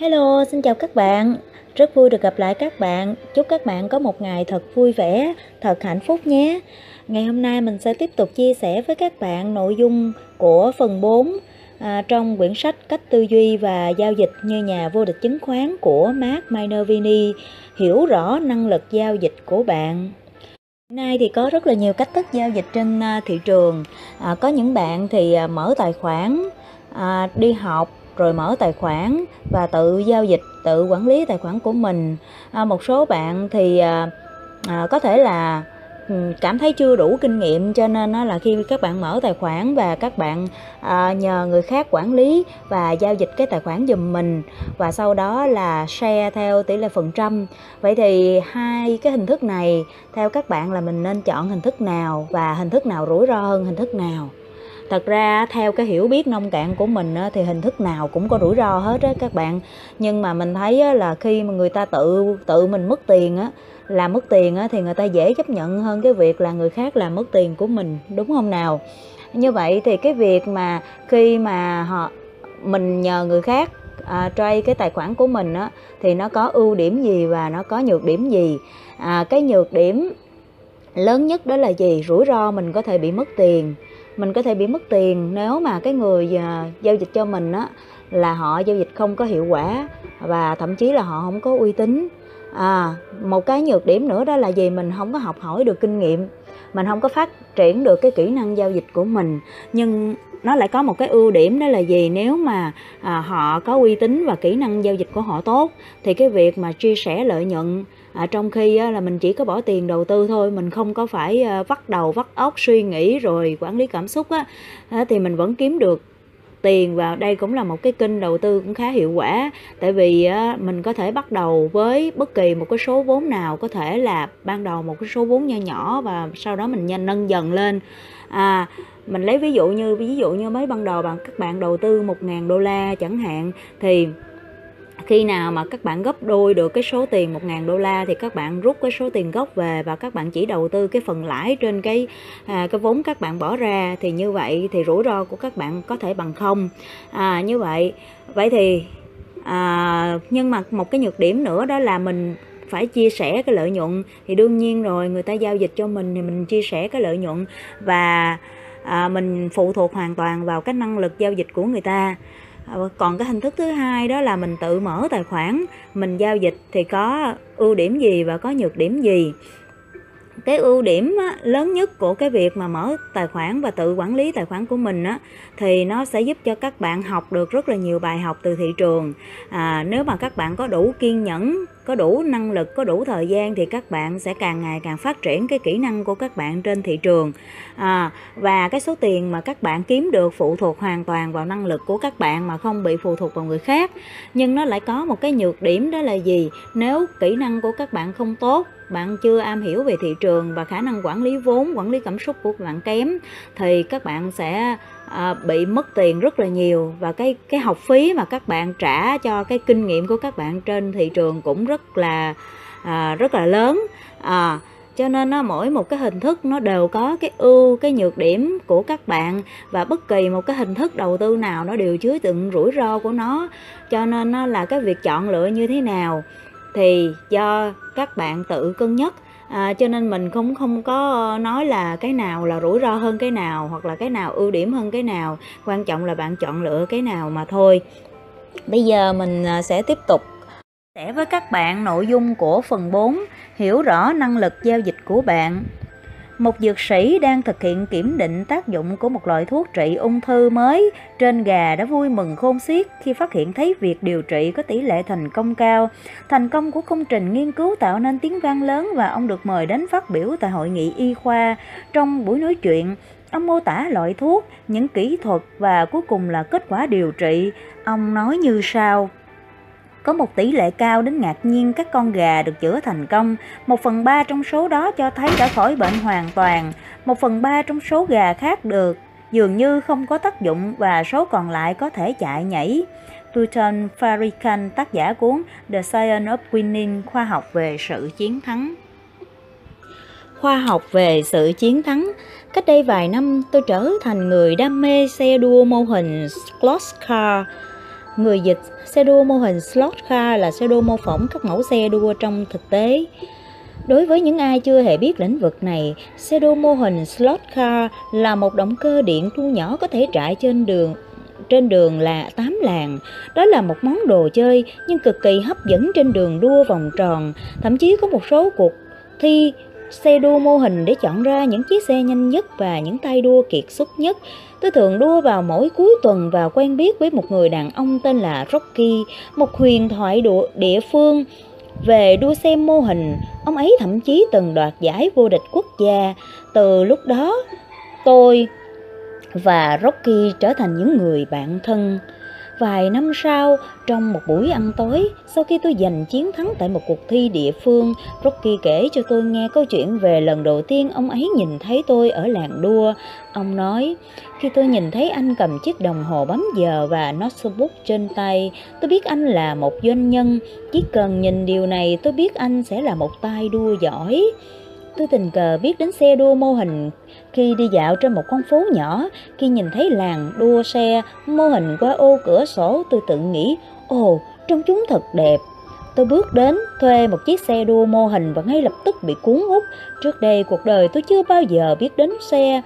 Hello, xin chào các bạn. Rất vui được gặp lại các bạn. Chúc các bạn có một ngày thật vui vẻ, thật hạnh phúc nhé. Ngày hôm nay mình sẽ tiếp tục chia sẻ với các bạn nội dung của phần 4 à, trong quyển sách Cách tư duy và giao dịch như nhà vô địch chứng khoán của Mark Minervini. Hiểu rõ năng lực giao dịch của bạn. Hiện nay thì có rất là nhiều cách thức giao dịch trên à, thị trường. À, có những bạn thì à, mở tài khoản, à, đi học rồi mở tài khoản và tự giao dịch tự quản lý tài khoản của mình. À, một số bạn thì à, à, có thể là ừ, cảm thấy chưa đủ kinh nghiệm cho nên là khi các bạn mở tài khoản và các bạn à, nhờ người khác quản lý và giao dịch cái tài khoản giùm mình và sau đó là share theo tỷ lệ phần trăm. Vậy thì hai cái hình thức này theo các bạn là mình nên chọn hình thức nào và hình thức nào rủi ro hơn hình thức nào? Thật ra theo cái hiểu biết nông cạn của mình thì hình thức nào cũng có rủi ro hết á các bạn. Nhưng mà mình thấy là khi mà người ta tự tự mình mất tiền á làm mất tiền á thì người ta dễ chấp nhận hơn cái việc là người khác làm mất tiền của mình đúng không nào? Như vậy thì cái việc mà khi mà họ mình nhờ người khác à, trade cái tài khoản của mình á thì nó có ưu điểm gì và nó có nhược điểm gì? À, cái nhược điểm lớn nhất đó là gì? Rủi ro mình có thể bị mất tiền mình có thể bị mất tiền nếu mà cái người à, giao dịch cho mình á là họ giao dịch không có hiệu quả và thậm chí là họ không có uy tín. À một cái nhược điểm nữa đó là gì? Mình không có học hỏi được kinh nghiệm. Mình không có phát triển được cái kỹ năng giao dịch của mình. Nhưng nó lại có một cái ưu điểm đó là gì? Nếu mà à, họ có uy tín và kỹ năng giao dịch của họ tốt thì cái việc mà chia sẻ lợi nhuận à, trong khi á, là mình chỉ có bỏ tiền đầu tư thôi mình không có phải à, vắt đầu vắt óc suy nghĩ rồi quản lý cảm xúc á, á thì mình vẫn kiếm được tiền vào đây cũng là một cái kênh đầu tư cũng khá hiệu quả. Tại vì á, mình có thể bắt đầu với bất kỳ một cái số vốn nào có thể là ban đầu một cái số vốn nho nhỏ và sau đó mình nhanh nâng dần lên. À mình lấy ví dụ như ví dụ như mới ban đầu bạn các bạn đầu tư một ngàn đô la chẳng hạn thì khi nào mà các bạn gấp đôi được cái số tiền 1.000 đô la thì các bạn rút cái số tiền gốc về và các bạn chỉ đầu tư cái phần lãi trên cái à, cái vốn các bạn bỏ ra thì như vậy thì rủi ro của các bạn có thể bằng không. À, như vậy vậy thì à, nhưng mà một cái nhược điểm nữa đó là mình phải chia sẻ cái lợi nhuận. Thì đương nhiên rồi người ta giao dịch cho mình thì mình chia sẻ cái lợi nhuận và à, mình phụ thuộc hoàn toàn vào cái năng lực giao dịch của người ta. À, còn cái hình thức thứ hai đó là mình tự mở tài khoản, mình giao dịch thì có ưu điểm gì và có nhược điểm gì cái ưu điểm lớn nhất của cái việc mà mở tài khoản và tự quản lý tài khoản của mình á, thì nó sẽ giúp cho các bạn học được rất là nhiều bài học từ thị trường. À, nếu mà các bạn có đủ kiên nhẫn có đủ năng lực có đủ thời gian thì các bạn sẽ càng ngày càng phát triển cái kỹ năng của các bạn trên thị trường. À, và cái số tiền mà các bạn kiếm được phụ thuộc hoàn toàn vào năng lực của các bạn mà không bị phụ thuộc vào người khác. Nhưng nó lại có một cái nhược điểm đó là gì? Nếu kỹ năng của các bạn không tốt bạn chưa am hiểu về thị trường và khả năng quản lý vốn quản lý cảm xúc của bạn kém thì các bạn sẽ à, bị mất tiền rất là nhiều và cái cái học phí mà các bạn trả cho cái kinh nghiệm của các bạn trên thị trường cũng rất là à, rất là lớn. À, cho nên nó mỗi một cái hình thức nó đều có cái ưu cái nhược điểm của các bạn và bất kỳ một cái hình thức đầu tư nào nó đều chứa đựng rủi ro của nó. Cho nên nó là cái việc chọn lựa như thế nào thì do các bạn tự cân nhắc. À, cho nên mình không không có ờ, nói là cái nào là rủi ro hơn cái nào hoặc là cái nào ưu điểm hơn cái nào. Quan trọng là bạn chọn lựa cái nào mà thôi. Bây giờ mình ờ, sẽ tiếp tục sẽ với các bạn nội dung của phần 4 hiểu rõ năng lực giao dịch của bạn một dược sĩ đang thực hiện kiểm định tác dụng của một loại thuốc trị ung thư mới trên gà đã vui mừng khôn xiết khi phát hiện thấy việc điều trị có tỷ lệ thành công cao. Thành công của công trình nghiên cứu tạo nên tiếng vang lớn và ông được mời đến phát biểu tại hội nghị y khoa. Trong buổi nói chuyện, Ông mô tả loại thuốc, những kỹ thuật và cuối cùng là kết quả điều trị. Ông nói như sau. Có một tỷ lệ cao đến ngạc nhiên các con gà được chữa thành công, một phần ba trong số đó cho thấy đã khỏi bệnh hoàn toàn, một phần ba trong số gà khác được. Dường như không có tác dụng và số còn lại có thể chạy nhảy. Tuton Farikhan, tác giả cuốn The Science of Winning, khoa học về sự chiến thắng. Khoa học về sự chiến thắng. Cách đây vài năm, tôi trở thành người đam mê xe đua mô hình Close Car. Người dịch xe đua mô hình slot car là xe đua mô phỏng các mẫu xe đua trong thực tế. Đối với những ai chưa hề biết lĩnh vực này, xe đua mô hình slot car là một động cơ điện thu nhỏ có thể chạy trên đường trên đường là tám làng. Đó là một món đồ chơi nhưng cực kỳ hấp dẫn trên đường đua vòng tròn. Thậm chí có một số cuộc thi xe đua mô hình để chọn ra những chiếc xe nhanh nhất và những tay đua kiệt xuất nhất. Tôi thường đua vào mỗi cuối tuần và quen biết với một người đàn ông tên là Rocky, một huyền thoại địa phương về đua xe mô hình. Ông ấy thậm chí từng đoạt giải vô địch quốc gia. Từ lúc đó, tôi và Rocky trở thành những người bạn thân. Vài năm sau, trong một buổi ăn tối, sau khi tôi giành chiến thắng tại một cuộc thi địa phương, Rocky kể cho tôi nghe câu chuyện về lần đầu tiên ông ấy nhìn thấy tôi ở làng đua. Ông nói, khi tôi nhìn thấy anh cầm chiếc đồng hồ bấm giờ và notebook trên tay, tôi biết anh là một doanh nhân. Chỉ cần nhìn điều này tôi biết anh sẽ là một tay đua giỏi. Tôi tình cờ biết đến xe đua mô hình khi đi dạo trên một con phố nhỏ, khi nhìn thấy làng đua xe mô hình qua ô cửa sổ, tôi tự nghĩ, ồ, trông chúng thật đẹp. Tôi bước đến, thuê một chiếc xe đua mô hình và ngay lập tức bị cuốn hút. Trước đây cuộc đời tôi chưa bao giờ biết đến xe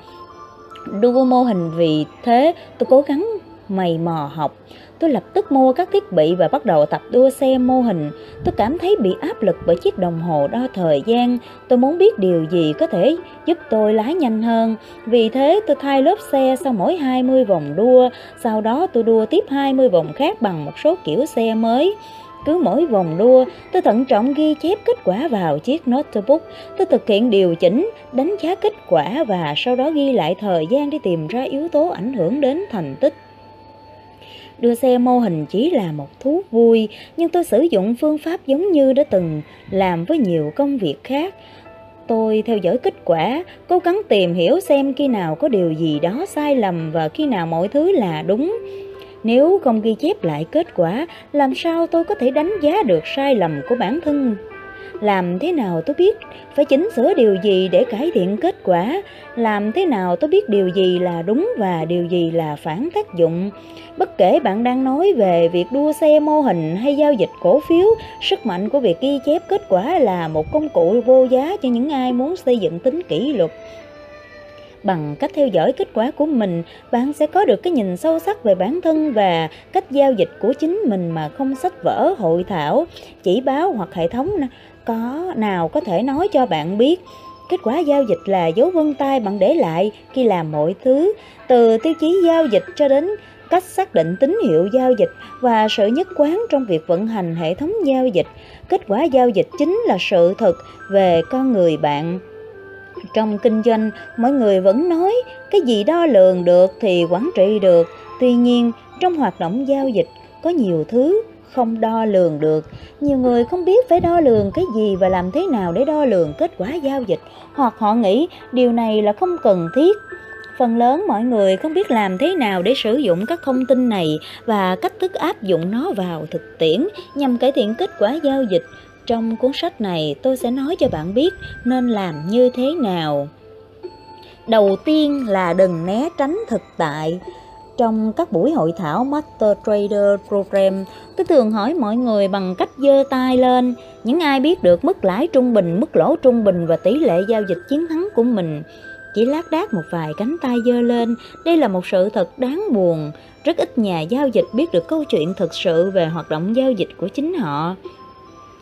đua mô hình vì thế tôi cố gắng mày mò học. Tôi lập tức mua các thiết bị và bắt đầu tập đua xe mô hình. Tôi cảm thấy bị áp lực bởi chiếc đồng hồ đo thời gian. Tôi muốn biết điều gì có thể giúp tôi lái nhanh hơn. Vì thế tôi thay lớp xe sau mỗi 20 vòng đua. Sau đó tôi đua tiếp 20 vòng khác bằng một số kiểu xe mới. Cứ mỗi vòng đua, tôi thận trọng ghi chép kết quả vào chiếc notebook. Tôi thực hiện điều chỉnh, đánh giá kết quả và sau đó ghi lại thời gian để tìm ra yếu tố ảnh hưởng đến thành tích. Đưa xe mô hình chỉ là một thú vui, nhưng tôi sử dụng phương pháp giống như đã từng làm với nhiều công việc khác. Tôi theo dõi kết quả, cố gắng tìm hiểu xem khi nào có điều gì đó sai lầm và khi nào mọi thứ là đúng. Nếu không ghi chép lại kết quả, làm sao tôi có thể đánh giá được sai lầm của bản thân làm thế nào tôi biết? Phải chỉnh sửa điều gì để cải thiện kết quả? Làm thế nào tôi biết điều gì là đúng và điều gì là phản tác dụng? Bất kể bạn đang nói về việc đua xe mô hình hay giao dịch cổ phiếu, sức mạnh của việc ghi chép kết quả là một công cụ vô giá cho những ai muốn xây dựng tính kỷ luật. Bằng cách theo dõi kết quả của mình, bạn sẽ có được cái nhìn sâu sắc về bản thân và cách giao dịch của chính mình mà không sách vở, hội thảo, chỉ báo hoặc hệ thống có nào có thể nói cho bạn biết kết quả giao dịch là dấu vân tay bạn để lại khi làm mọi thứ, từ tiêu chí giao dịch cho đến cách xác định tín hiệu giao dịch và sự nhất quán trong việc vận hành hệ thống giao dịch. Kết quả giao dịch chính là sự thực về con người bạn. Trong kinh doanh, mọi người vẫn nói cái gì đo lường được thì quản trị được. Tuy nhiên, trong hoạt động giao dịch có nhiều thứ không đo lường được. Nhiều người không biết phải đo lường cái gì và làm thế nào để đo lường kết quả giao dịch, hoặc họ nghĩ điều này là không cần thiết. Phần lớn mọi người không biết làm thế nào để sử dụng các thông tin này và cách thức áp dụng nó vào thực tiễn nhằm cải thiện kết quả giao dịch. Trong cuốn sách này tôi sẽ nói cho bạn biết nên làm như thế nào. Đầu tiên là đừng né tránh thực tại. Trong các buổi hội thảo Master Trader Program, tôi thường hỏi mọi người bằng cách giơ tay lên, những ai biết được mức lãi trung bình, mức lỗ trung bình và tỷ lệ giao dịch chiến thắng của mình. Chỉ lác đác một vài cánh tay giơ lên, đây là một sự thật đáng buồn. Rất ít nhà giao dịch biết được câu chuyện thực sự về hoạt động giao dịch của chính họ.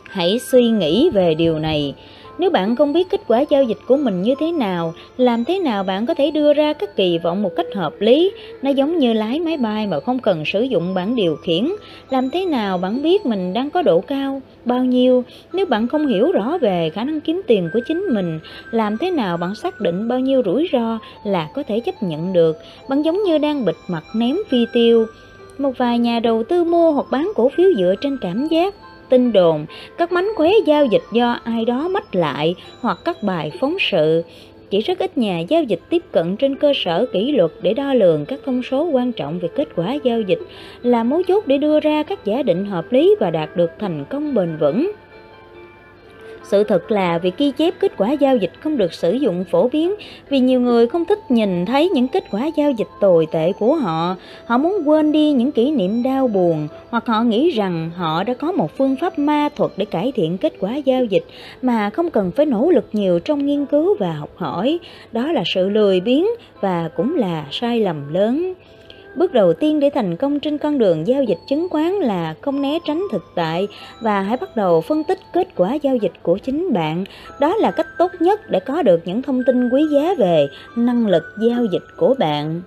Hãy suy nghĩ về điều này nếu bạn không biết kết quả giao dịch của mình như thế nào, làm thế nào bạn có thể đưa ra các kỳ vọng một cách hợp lý? Nó giống như lái máy bay mà không cần sử dụng bảng điều khiển. Làm thế nào bạn biết mình đang có độ cao, bao nhiêu? Nếu bạn không hiểu rõ về khả năng kiếm tiền của chính mình, làm thế nào bạn xác định bao nhiêu rủi ro là có thể chấp nhận được? Bạn giống như đang bịt mặt ném phi tiêu. Một vài nhà đầu tư mua hoặc bán cổ phiếu dựa trên cảm giác tin đồn, các mánh khóe giao dịch do ai đó mách lại hoặc các bài phóng sự. Chỉ rất ít nhà giao dịch tiếp cận trên cơ sở kỷ luật để đo lường các thông số quan trọng về kết quả giao dịch là mấu chốt để đưa ra các giả định hợp lý và đạt được thành công bền vững. Sự thật là việc ghi chép kết quả giao dịch không được sử dụng phổ biến, vì nhiều người không thích nhìn thấy những kết quả giao dịch tồi tệ của họ. Họ muốn quên đi những kỷ niệm đau buồn, hoặc họ nghĩ rằng họ đã có một phương pháp ma thuật để cải thiện kết quả giao dịch mà không cần phải nỗ lực nhiều trong nghiên cứu và học hỏi. Đó là sự lười biếng và cũng là sai lầm lớn. Bước đầu tiên để thành công trên con đường giao dịch chứng khoán là không né tránh thực tại và hãy bắt đầu phân tích kết quả giao dịch của chính bạn. Đó là cách tốt nhất để có được những thông tin quý giá về năng lực giao dịch của bạn.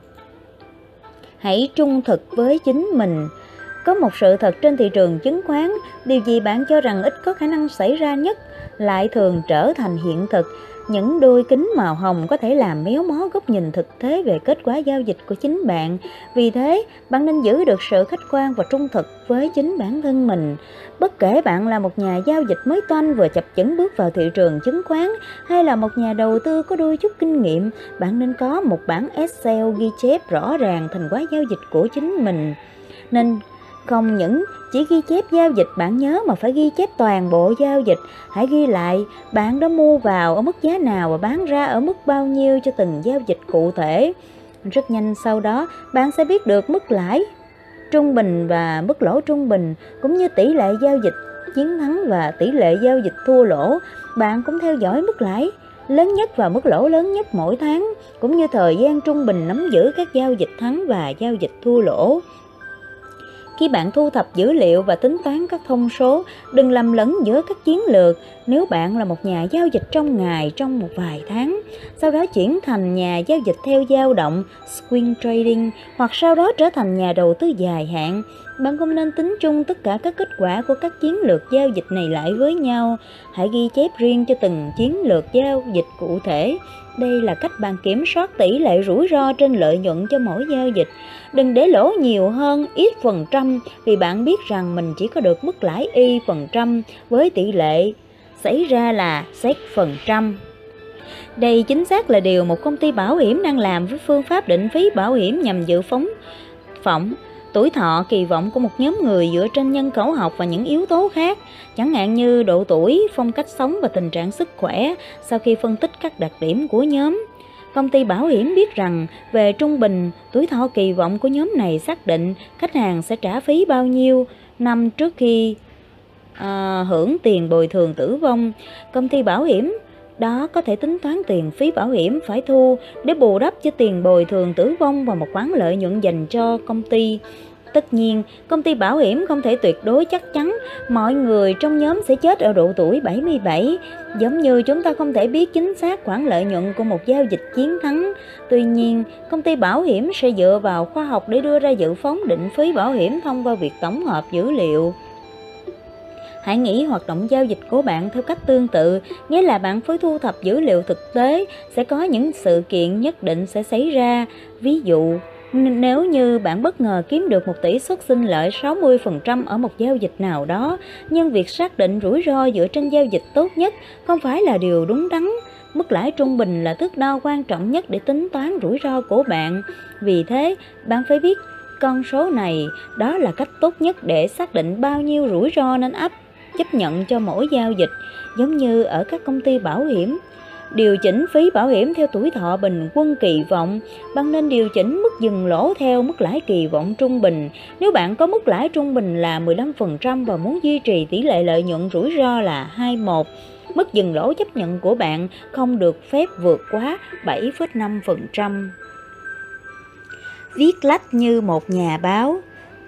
Hãy trung thực với chính mình. Có một sự thật trên thị trường chứng khoán, điều gì bạn cho rằng ít có khả năng xảy ra nhất lại thường trở thành hiện thực những đôi kính màu hồng có thể làm méo mó góc nhìn thực tế về kết quả giao dịch của chính bạn. Vì thế, bạn nên giữ được sự khách quan và trung thực với chính bản thân mình. Bất kể bạn là một nhà giao dịch mới toanh vừa chập chững bước vào thị trường chứng khoán hay là một nhà đầu tư có đôi chút kinh nghiệm, bạn nên có một bản Excel ghi chép rõ ràng thành quả giao dịch của chính mình. Nên không những chỉ ghi chép giao dịch, bạn nhớ mà phải ghi chép toàn bộ giao dịch. Hãy ghi lại, bạn đã mua vào ở mức giá nào và bán ra ở mức bao nhiêu cho từng giao dịch cụ thể. Rất nhanh sau đó, bạn sẽ biết được mức lãi trung bình và mức lỗ trung bình, cũng như tỷ lệ giao dịch chiến thắng và tỷ lệ giao dịch thua lỗ. Bạn cũng theo dõi mức lãi lớn nhất và mức lỗ lớn nhất mỗi tháng, cũng như thời gian trung bình nắm giữ các giao dịch thắng và giao dịch thua lỗ. Khi bạn thu thập dữ liệu và tính toán các thông số, đừng lầm lẫn giữa các chiến lược. Nếu bạn là một nhà giao dịch trong ngày trong một vài tháng, sau đó chuyển thành nhà giao dịch theo dao động, swing trading, hoặc sau đó trở thành nhà đầu tư dài hạn, bạn không nên tính chung tất cả các kết quả của các chiến lược giao dịch này lại với nhau. Hãy ghi chép riêng cho từng chiến lược giao dịch cụ thể. Đây là cách bạn kiểm soát tỷ lệ rủi ro trên lợi nhuận cho mỗi giao dịch. Đừng để lỗ nhiều hơn ít phần trăm vì bạn biết rằng mình chỉ có được mức lãi y phần trăm với tỷ lệ xảy ra là xét phần trăm. Đây chính xác là điều một công ty bảo hiểm đang làm với phương pháp định phí bảo hiểm nhằm dự phóng, phỏng tuổi thọ kỳ vọng của một nhóm người dựa trên nhân khẩu học và những yếu tố khác, chẳng hạn như độ tuổi, phong cách sống và tình trạng sức khỏe sau khi phân tích các đặc điểm của nhóm. Công ty bảo hiểm biết rằng về trung bình, tuổi thọ kỳ vọng của nhóm này xác định khách hàng sẽ trả phí bao nhiêu năm trước khi à, hưởng tiền bồi thường tử vong. Công ty bảo hiểm đó có thể tính toán tiền phí bảo hiểm phải thu để bù đắp cho tiền bồi thường tử vong và một khoản lợi nhuận dành cho công ty. Tất nhiên, công ty bảo hiểm không thể tuyệt đối chắc chắn mọi người trong nhóm sẽ chết ở độ tuổi 77, giống như chúng ta không thể biết chính xác khoản lợi nhuận của một giao dịch chiến thắng. Tuy nhiên, công ty bảo hiểm sẽ dựa vào khoa học để đưa ra dự phóng định phí bảo hiểm thông qua việc tổng hợp dữ liệu. Hãy nghĩ hoạt động giao dịch của bạn theo cách tương tự, nghĩa là bạn phải thu thập dữ liệu thực tế, sẽ có những sự kiện nhất định sẽ xảy ra. Ví dụ, nếu như bạn bất ngờ kiếm được một tỷ suất sinh lợi 60% ở một giao dịch nào đó, nhưng việc xác định rủi ro dựa trên giao dịch tốt nhất không phải là điều đúng đắn. Mức lãi trung bình là thước đo quan trọng nhất để tính toán rủi ro của bạn. Vì thế, bạn phải biết con số này, đó là cách tốt nhất để xác định bao nhiêu rủi ro nên áp chấp nhận cho mỗi giao dịch, giống như ở các công ty bảo hiểm. Điều chỉnh phí bảo hiểm theo tuổi thọ bình quân kỳ vọng, bạn nên điều chỉnh mức dừng lỗ theo mức lãi kỳ vọng trung bình. Nếu bạn có mức lãi trung bình là 15% và muốn duy trì tỷ lệ lợi nhuận rủi ro là 21, mức dừng lỗ chấp nhận của bạn không được phép vượt quá 7,5%. Viết lách như một nhà báo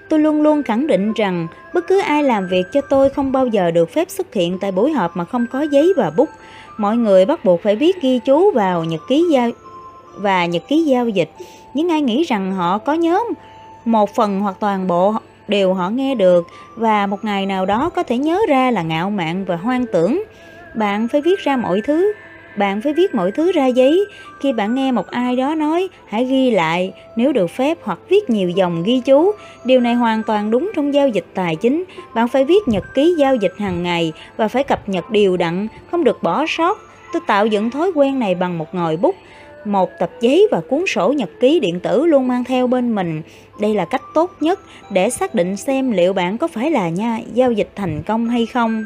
Tôi luôn luôn khẳng định rằng bất cứ ai làm việc cho tôi không bao giờ được phép xuất hiện tại buổi họp mà không có giấy và bút. Mọi người bắt buộc phải viết ghi chú vào nhật ký giao và nhật ký giao dịch. Những ai nghĩ rằng họ có nhớ một phần hoặc toàn bộ, đều họ nghe được và một ngày nào đó có thể nhớ ra là ngạo mạn và hoang tưởng. Bạn phải viết ra mọi thứ bạn phải viết mọi thứ ra giấy. Khi bạn nghe một ai đó nói, hãy ghi lại nếu được phép hoặc viết nhiều dòng ghi chú. Điều này hoàn toàn đúng trong giao dịch tài chính. Bạn phải viết nhật ký giao dịch hàng ngày và phải cập nhật đều đặn, không được bỏ sót. Tôi tạo dựng thói quen này bằng một ngòi bút, một tập giấy và cuốn sổ nhật ký điện tử luôn mang theo bên mình. Đây là cách tốt nhất để xác định xem liệu bạn có phải là nha giao dịch thành công hay không.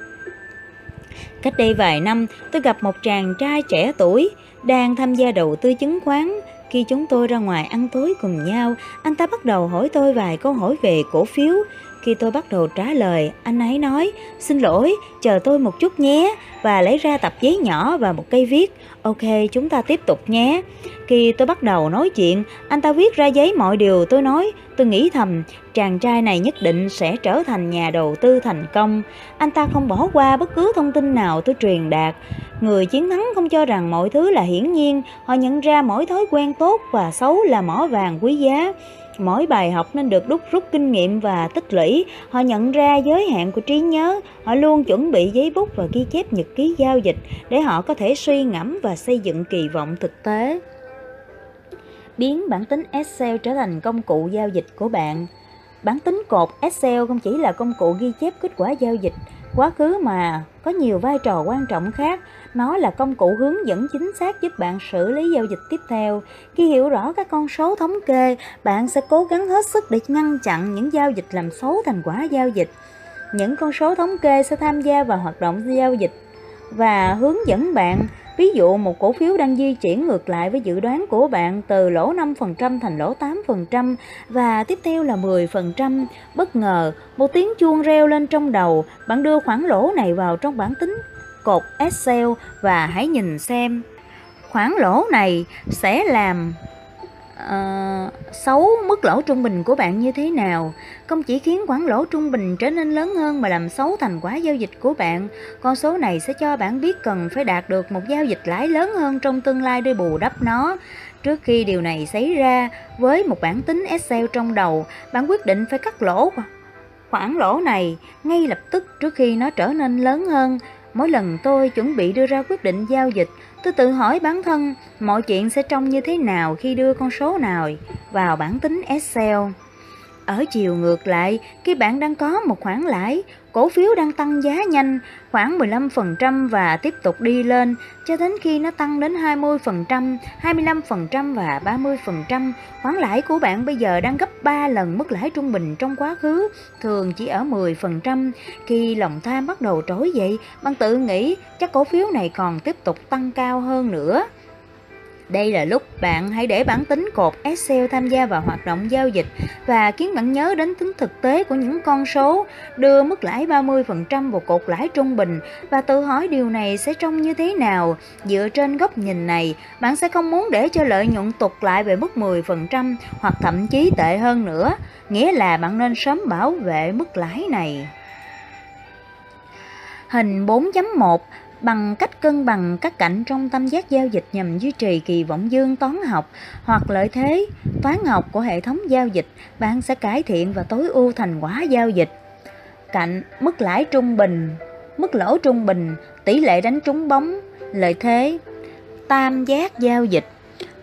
Cách đây vài năm, tôi gặp một chàng trai trẻ tuổi đang tham gia đầu tư chứng khoán. Khi chúng tôi ra ngoài ăn tối cùng nhau, anh ta bắt đầu hỏi tôi vài câu hỏi về cổ phiếu. Khi tôi bắt đầu trả lời, anh ấy nói, xin lỗi, chờ tôi một chút nhé, và lấy ra tập giấy nhỏ và một cây viết. Ok, chúng ta tiếp tục nhé. Khi tôi bắt đầu nói chuyện, anh ta viết ra giấy mọi điều tôi nói. Tôi nghĩ thầm, chàng trai này nhất định sẽ trở thành nhà đầu tư thành công. Anh ta không bỏ qua bất cứ thông tin nào tôi truyền đạt. Người chiến thắng không cho rằng mọi thứ là hiển nhiên, họ nhận ra mỗi thói quen tốt và xấu là mỏ vàng quý giá. Mỗi bài học nên được đúc rút kinh nghiệm và tích lũy. Họ nhận ra giới hạn của trí nhớ. Họ luôn chuẩn bị giấy bút và ghi chép nhật ký giao dịch để họ có thể suy ngẫm và xây dựng kỳ vọng thực tế. Biến bản tính Excel trở thành công cụ giao dịch của bạn. Bản tính cột Excel không chỉ là công cụ ghi chép kết quả giao dịch quá khứ mà có nhiều vai trò quan trọng khác. Nó là công cụ hướng dẫn chính xác giúp bạn xử lý giao dịch tiếp theo. Khi hiểu rõ các con số thống kê, bạn sẽ cố gắng hết sức để ngăn chặn những giao dịch làm xấu thành quả giao dịch. Những con số thống kê sẽ tham gia vào hoạt động giao dịch và hướng dẫn bạn Ví dụ một cổ phiếu đang di chuyển ngược lại với dự đoán của bạn từ lỗ 5% thành lỗ 8% và tiếp theo là 10%. Bất ngờ, một tiếng chuông reo lên trong đầu, bạn đưa khoản lỗ này vào trong bản tính cột Excel và hãy nhìn xem. Khoản lỗ này sẽ làm uh, xấu mức lỗ trung bình của bạn như thế nào. Không chỉ khiến khoản lỗ trung bình trở nên lớn hơn mà làm xấu thành quả giao dịch của bạn. Con số này sẽ cho bạn biết cần phải đạt được một giao dịch lãi lớn hơn trong tương lai để bù đắp nó. Trước khi điều này xảy ra với một bản tính excel trong đầu bạn quyết định phải cắt lỗ. Khoản lỗ này ngay lập tức trước khi nó trở nên lớn hơn mỗi lần tôi chuẩn bị đưa ra quyết định giao dịch, Tôi tự hỏi bản thân, mọi chuyện sẽ trông như thế nào khi đưa con số nào vào bản tính Excel. Ở chiều ngược lại, khi bạn đang có một khoản lãi, cổ phiếu đang tăng giá nhanh khoảng 15% và tiếp tục đi lên cho đến khi nó tăng đến 20%, 25% và 30%. Khoản lãi của bạn bây giờ đang gấp 3 lần mức lãi trung bình trong quá khứ, thường chỉ ở 10%. Khi lòng tham bắt đầu trỗi dậy, bạn tự nghĩ chắc cổ phiếu này còn tiếp tục tăng cao hơn nữa. Đây là lúc bạn hãy để bản tính cột Excel tham gia vào hoạt động giao dịch và khiến bạn nhớ đến tính thực tế của những con số, đưa mức lãi 30% vào cột lãi trung bình và tự hỏi điều này sẽ trông như thế nào. Dựa trên góc nhìn này, bạn sẽ không muốn để cho lợi nhuận tụt lại về mức 10% hoặc thậm chí tệ hơn nữa, nghĩa là bạn nên sớm bảo vệ mức lãi này. Hình 4.1 bằng cách cân bằng các cạnh trong tam giác giao dịch nhằm duy trì kỳ vọng dương toán học hoặc lợi thế toán học của hệ thống giao dịch, bạn sẽ cải thiện và tối ưu thành quả giao dịch. Cạnh mức lãi trung bình, mức lỗ trung bình, tỷ lệ đánh trúng bóng, lợi thế, tam giác giao dịch.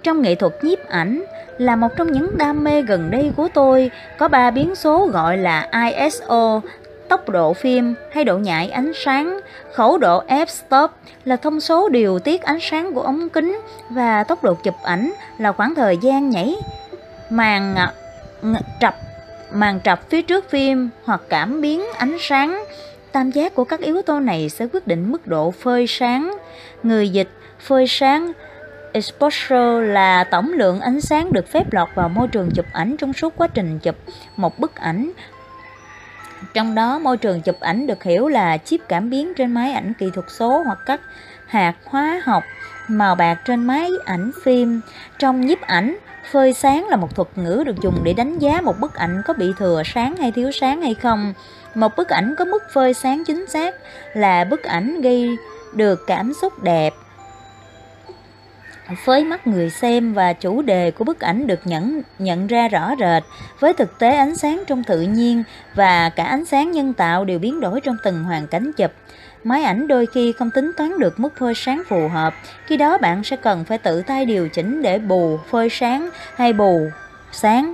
Trong nghệ thuật nhiếp ảnh là một trong những đam mê gần đây của tôi, có ba biến số gọi là ISO, tốc độ phim hay độ nhạy ánh sáng, khẩu độ f-stop là thông số điều tiết ánh sáng của ống kính và tốc độ chụp ảnh là khoảng thời gian nhảy màn à, trập màn trập phía trước phim hoặc cảm biến ánh sáng. Tam giác của các yếu tố này sẽ quyết định mức độ phơi sáng. Người dịch phơi sáng Exposure là tổng lượng ánh sáng được phép lọt vào môi trường chụp ảnh trong suốt quá trình chụp một bức ảnh trong đó môi trường chụp ảnh được hiểu là chip cảm biến trên máy ảnh kỹ thuật số hoặc các hạt hóa học màu bạc trên máy ảnh phim. Trong nhiếp ảnh, phơi sáng là một thuật ngữ được dùng để đánh giá một bức ảnh có bị thừa sáng hay thiếu sáng hay không. Một bức ảnh có mức phơi sáng chính xác là bức ảnh gây được cảm xúc đẹp, với mắt người xem và chủ đề của bức ảnh được nhận nhận ra rõ rệt, với thực tế ánh sáng trong tự nhiên và cả ánh sáng nhân tạo đều biến đổi trong từng hoàn cảnh chụp. Máy ảnh đôi khi không tính toán được mức phơi sáng phù hợp, khi đó bạn sẽ cần phải tự tay điều chỉnh để bù phơi sáng hay bù sáng.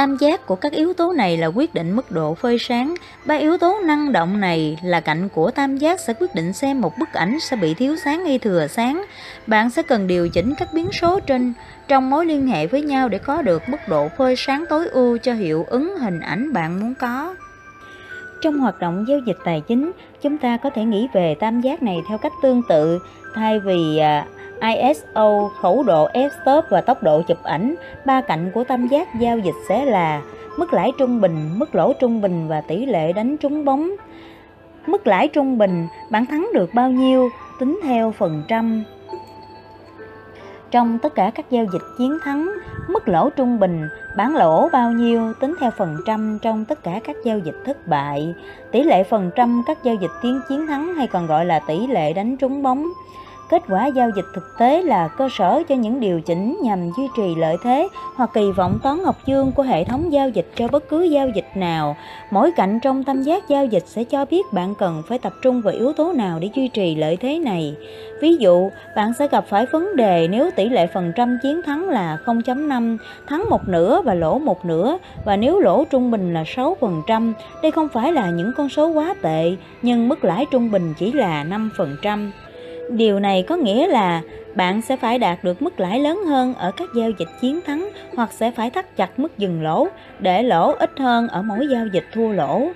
Tam giác của các yếu tố này là quyết định mức độ phơi sáng. Ba yếu tố năng động này là cạnh của tam giác sẽ quyết định xem một bức ảnh sẽ bị thiếu sáng hay thừa sáng. Bạn sẽ cần điều chỉnh các biến số trên trong mối liên hệ với nhau để có được mức độ phơi sáng tối ưu cho hiệu ứng hình ảnh bạn muốn có. Trong hoạt động giao dịch tài chính, chúng ta có thể nghĩ về tam giác này theo cách tương tự, thay vì à, ISO, khẩu độ f-stop và tốc độ chụp ảnh, ba cạnh của tam giác giao dịch sẽ là mức lãi trung bình, mức lỗ trung bình và tỷ lệ đánh trúng bóng. Mức lãi trung bình, bạn thắng được bao nhiêu, tính theo phần trăm. Trong tất cả các giao dịch chiến thắng, mức lỗ trung bình, bán lỗ bao nhiêu tính theo phần trăm trong tất cả các giao dịch thất bại. Tỷ lệ phần trăm các giao dịch tiến chiến thắng hay còn gọi là tỷ lệ đánh trúng bóng. Kết quả giao dịch thực tế là cơ sở cho những điều chỉnh nhằm duy trì lợi thế hoặc kỳ vọng toán học dương của hệ thống giao dịch cho bất cứ giao dịch nào. Mỗi cạnh trong tam giác giao dịch sẽ cho biết bạn cần phải tập trung vào yếu tố nào để duy trì lợi thế này. Ví dụ, bạn sẽ gặp phải vấn đề nếu tỷ lệ phần trăm chiến thắng là 0.5, thắng một nửa và lỗ một nửa, và nếu lỗ trung bình là 6%. Đây không phải là những con số quá tệ, nhưng mức lãi trung bình chỉ là 5%. Điều này có nghĩa là bạn sẽ phải đạt được mức lãi lớn hơn ở các giao dịch chiến thắng hoặc sẽ phải thắt chặt mức dừng lỗ để lỗ ít hơn ở mỗi giao dịch thua lỗ.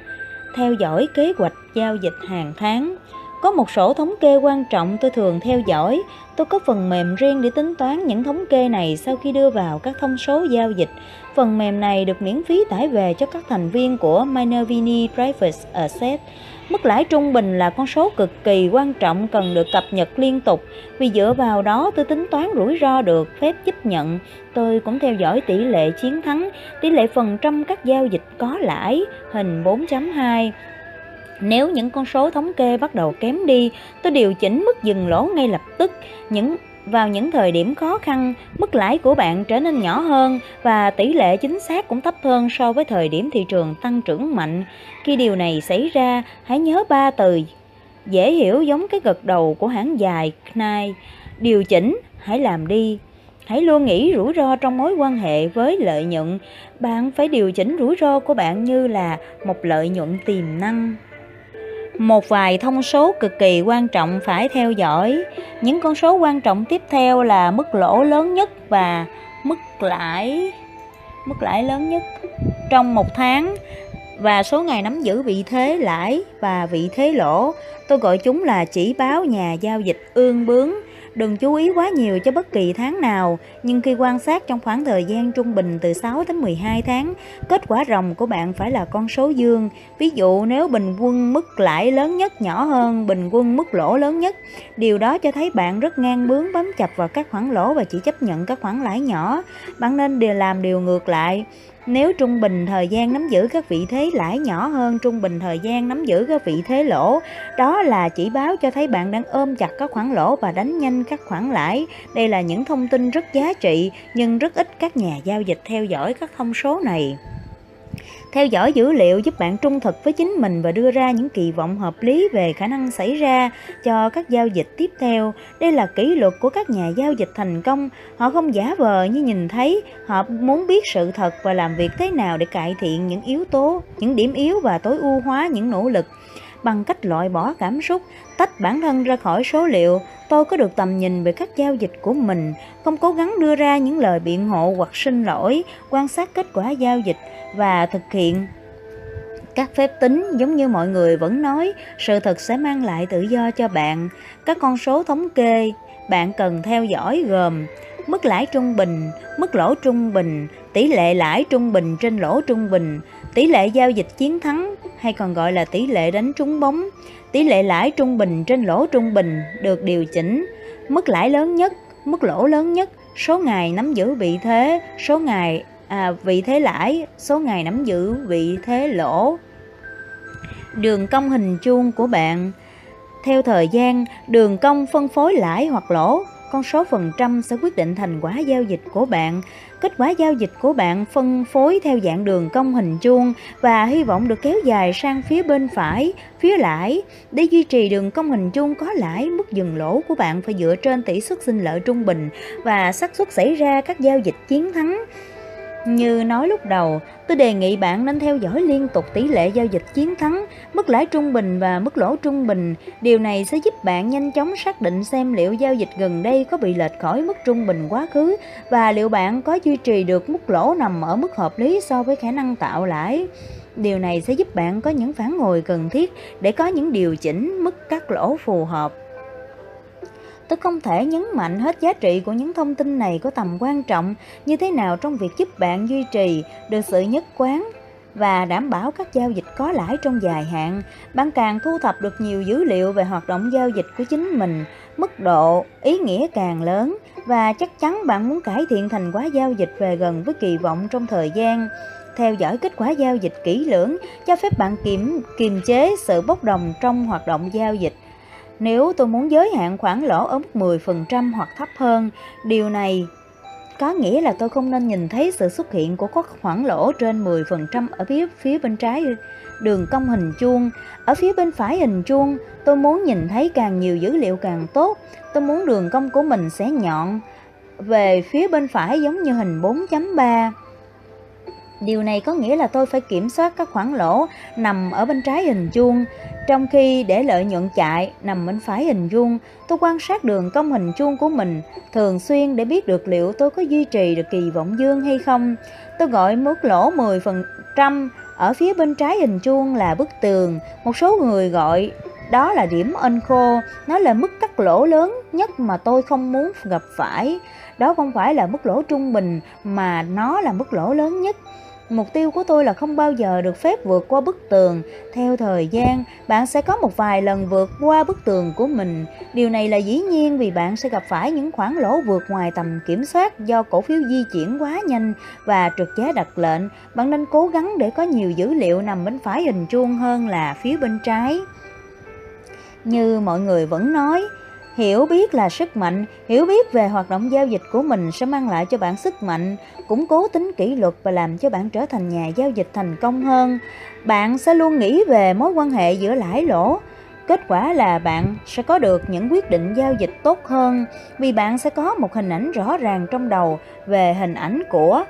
Theo dõi kế hoạch giao dịch hàng tháng. Có một sổ thống kê quan trọng tôi thường theo dõi. Tôi có phần mềm riêng để tính toán những thống kê này sau khi đưa vào các thông số giao dịch. Phần mềm này được miễn phí tải về cho các thành viên của Minervini Private Asset. Mức lãi trung bình là con số cực kỳ quan trọng cần được cập nhật liên tục vì dựa vào đó tôi tính toán rủi ro được phép chấp nhận. Tôi cũng theo dõi tỷ lệ chiến thắng, tỷ lệ phần trăm các giao dịch có lãi, hình 4.2. Nếu những con số thống kê bắt đầu kém đi, tôi điều chỉnh mức dừng lỗ ngay lập tức. Những vào những thời điểm khó khăn, mức lãi của bạn trở nên nhỏ hơn và tỷ lệ chính xác cũng thấp hơn so với thời điểm thị trường tăng trưởng mạnh. Khi điều này xảy ra, hãy nhớ ba từ dễ hiểu giống cái gật đầu của hãng dài Knai. Điều chỉnh, hãy làm đi. Hãy luôn nghĩ rủi ro trong mối quan hệ với lợi nhuận. Bạn phải điều chỉnh rủi ro của bạn như là một lợi nhuận tiềm năng một vài thông số cực kỳ quan trọng phải theo dõi. Những con số quan trọng tiếp theo là mức lỗ lớn nhất và mức lãi mức lãi lớn nhất trong một tháng và số ngày nắm giữ vị thế lãi và vị thế lỗ. Tôi gọi chúng là chỉ báo nhà giao dịch ương bướng Đừng chú ý quá nhiều cho bất kỳ tháng nào, nhưng khi quan sát trong khoảng thời gian trung bình từ 6 đến 12 tháng, kết quả ròng của bạn phải là con số dương. Ví dụ nếu bình quân mức lãi lớn nhất nhỏ hơn bình quân mức lỗ lớn nhất, điều đó cho thấy bạn rất ngang bướng bám chặt vào các khoản lỗ và chỉ chấp nhận các khoản lãi nhỏ. Bạn nên điều làm điều ngược lại. Nếu trung bình thời gian nắm giữ các vị thế lãi nhỏ hơn trung bình thời gian nắm giữ các vị thế lỗ, đó là chỉ báo cho thấy bạn đang ôm chặt các khoản lỗ và đánh nhanh các khoản lãi. Đây là những thông tin rất giá trị nhưng rất ít các nhà giao dịch theo dõi các thông số này. Theo dõi dữ liệu giúp bạn trung thực với chính mình và đưa ra những kỳ vọng hợp lý về khả năng xảy ra cho các giao dịch tiếp theo. Đây là kỷ luật của các nhà giao dịch thành công. Họ không giả vờ như nhìn thấy, họ muốn biết sự thật và làm việc thế nào để cải thiện những yếu tố, những điểm yếu và tối ưu hóa những nỗ lực bằng cách loại bỏ cảm xúc, tách bản thân ra khỏi số liệu, tôi có được tầm nhìn về các giao dịch của mình, không cố gắng đưa ra những lời biện hộ hoặc xin lỗi, quan sát kết quả giao dịch và thực hiện các phép tính giống như mọi người vẫn nói, sự thật sẽ mang lại tự do cho bạn. Các con số thống kê bạn cần theo dõi gồm mức lãi trung bình, mức lỗ trung bình, tỷ lệ lãi trung bình trên lỗ trung bình, tỷ lệ giao dịch chiến thắng hay còn gọi là tỷ lệ đánh trúng bóng, tỷ lệ lãi trung bình trên lỗ trung bình được điều chỉnh, mức lãi lớn nhất, mức lỗ lớn nhất, số ngày nắm giữ vị thế, số ngày à, vị thế lãi, số ngày nắm giữ vị thế lỗ. Đường cong hình chuông của bạn Theo thời gian, đường cong phân phối lãi hoặc lỗ, con số phần trăm sẽ quyết định thành quả giao dịch của bạn. Kết quả giao dịch của bạn phân phối theo dạng đường cong hình chuông và hy vọng được kéo dài sang phía bên phải, phía lãi. Để duy trì đường cong hình chuông có lãi, mức dừng lỗ của bạn phải dựa trên tỷ suất sinh lợi trung bình và xác suất xảy ra các giao dịch chiến thắng. Như nói lúc đầu, tôi đề nghị bạn nên theo dõi liên tục tỷ lệ giao dịch chiến thắng, mức lãi trung bình và mức lỗ trung bình. Điều này sẽ giúp bạn nhanh chóng xác định xem liệu giao dịch gần đây có bị lệch khỏi mức trung bình quá khứ và liệu bạn có duy trì được mức lỗ nằm ở mức hợp lý so với khả năng tạo lãi. Điều này sẽ giúp bạn có những phản hồi cần thiết để có những điều chỉnh mức cắt lỗ phù hợp. Tôi không thể nhấn mạnh hết giá trị của những thông tin này có tầm quan trọng như thế nào trong việc giúp bạn duy trì được sự nhất quán và đảm bảo các giao dịch có lãi trong dài hạn. Bạn càng thu thập được nhiều dữ liệu về hoạt động giao dịch của chính mình, mức độ, ý nghĩa càng lớn và chắc chắn bạn muốn cải thiện thành quả giao dịch về gần với kỳ vọng trong thời gian. Theo dõi kết quả giao dịch kỹ lưỡng cho phép bạn kiểm kiềm chế sự bốc đồng trong hoạt động giao dịch. Nếu tôi muốn giới hạn khoản lỗ ở mức 10% hoặc thấp hơn, điều này có nghĩa là tôi không nên nhìn thấy sự xuất hiện của các khoản lỗ trên 10% ở phía phía bên trái đường cong hình chuông. Ở phía bên phải hình chuông, tôi muốn nhìn thấy càng nhiều dữ liệu càng tốt. Tôi muốn đường cong của mình sẽ nhọn về phía bên phải giống như hình 4.3. Điều này có nghĩa là tôi phải kiểm soát các khoản lỗ nằm ở bên trái hình chuông, trong khi để lợi nhuận chạy nằm bên phải hình chuông. Tôi quan sát đường cong hình chuông của mình thường xuyên để biết được liệu tôi có duy trì được kỳ vọng dương hay không. Tôi gọi mức lỗ 10% ở phía bên trái hình chuông là bức tường. Một số người gọi đó là điểm ân khô, nó là mức cắt lỗ lớn nhất mà tôi không muốn gặp phải. Đó không phải là mức lỗ trung bình mà nó là mức lỗ lớn nhất. Mục tiêu của tôi là không bao giờ được phép vượt qua bức tường. Theo thời gian, bạn sẽ có một vài lần vượt qua bức tường của mình. Điều này là dĩ nhiên vì bạn sẽ gặp phải những khoản lỗ vượt ngoài tầm kiểm soát do cổ phiếu di chuyển quá nhanh và trượt giá đặt lệnh. Bạn nên cố gắng để có nhiều dữ liệu nằm bên phải hình chuông hơn là phía bên trái. Như mọi người vẫn nói, Hiểu biết là sức mạnh, hiểu biết về hoạt động giao dịch của mình sẽ mang lại cho bạn sức mạnh, củng cố tính kỷ luật và làm cho bạn trở thành nhà giao dịch thành công hơn. Bạn sẽ luôn nghĩ về mối quan hệ giữa lãi lỗ. Kết quả là bạn sẽ có được những quyết định giao dịch tốt hơn vì bạn sẽ có một hình ảnh rõ ràng trong đầu về hình ảnh của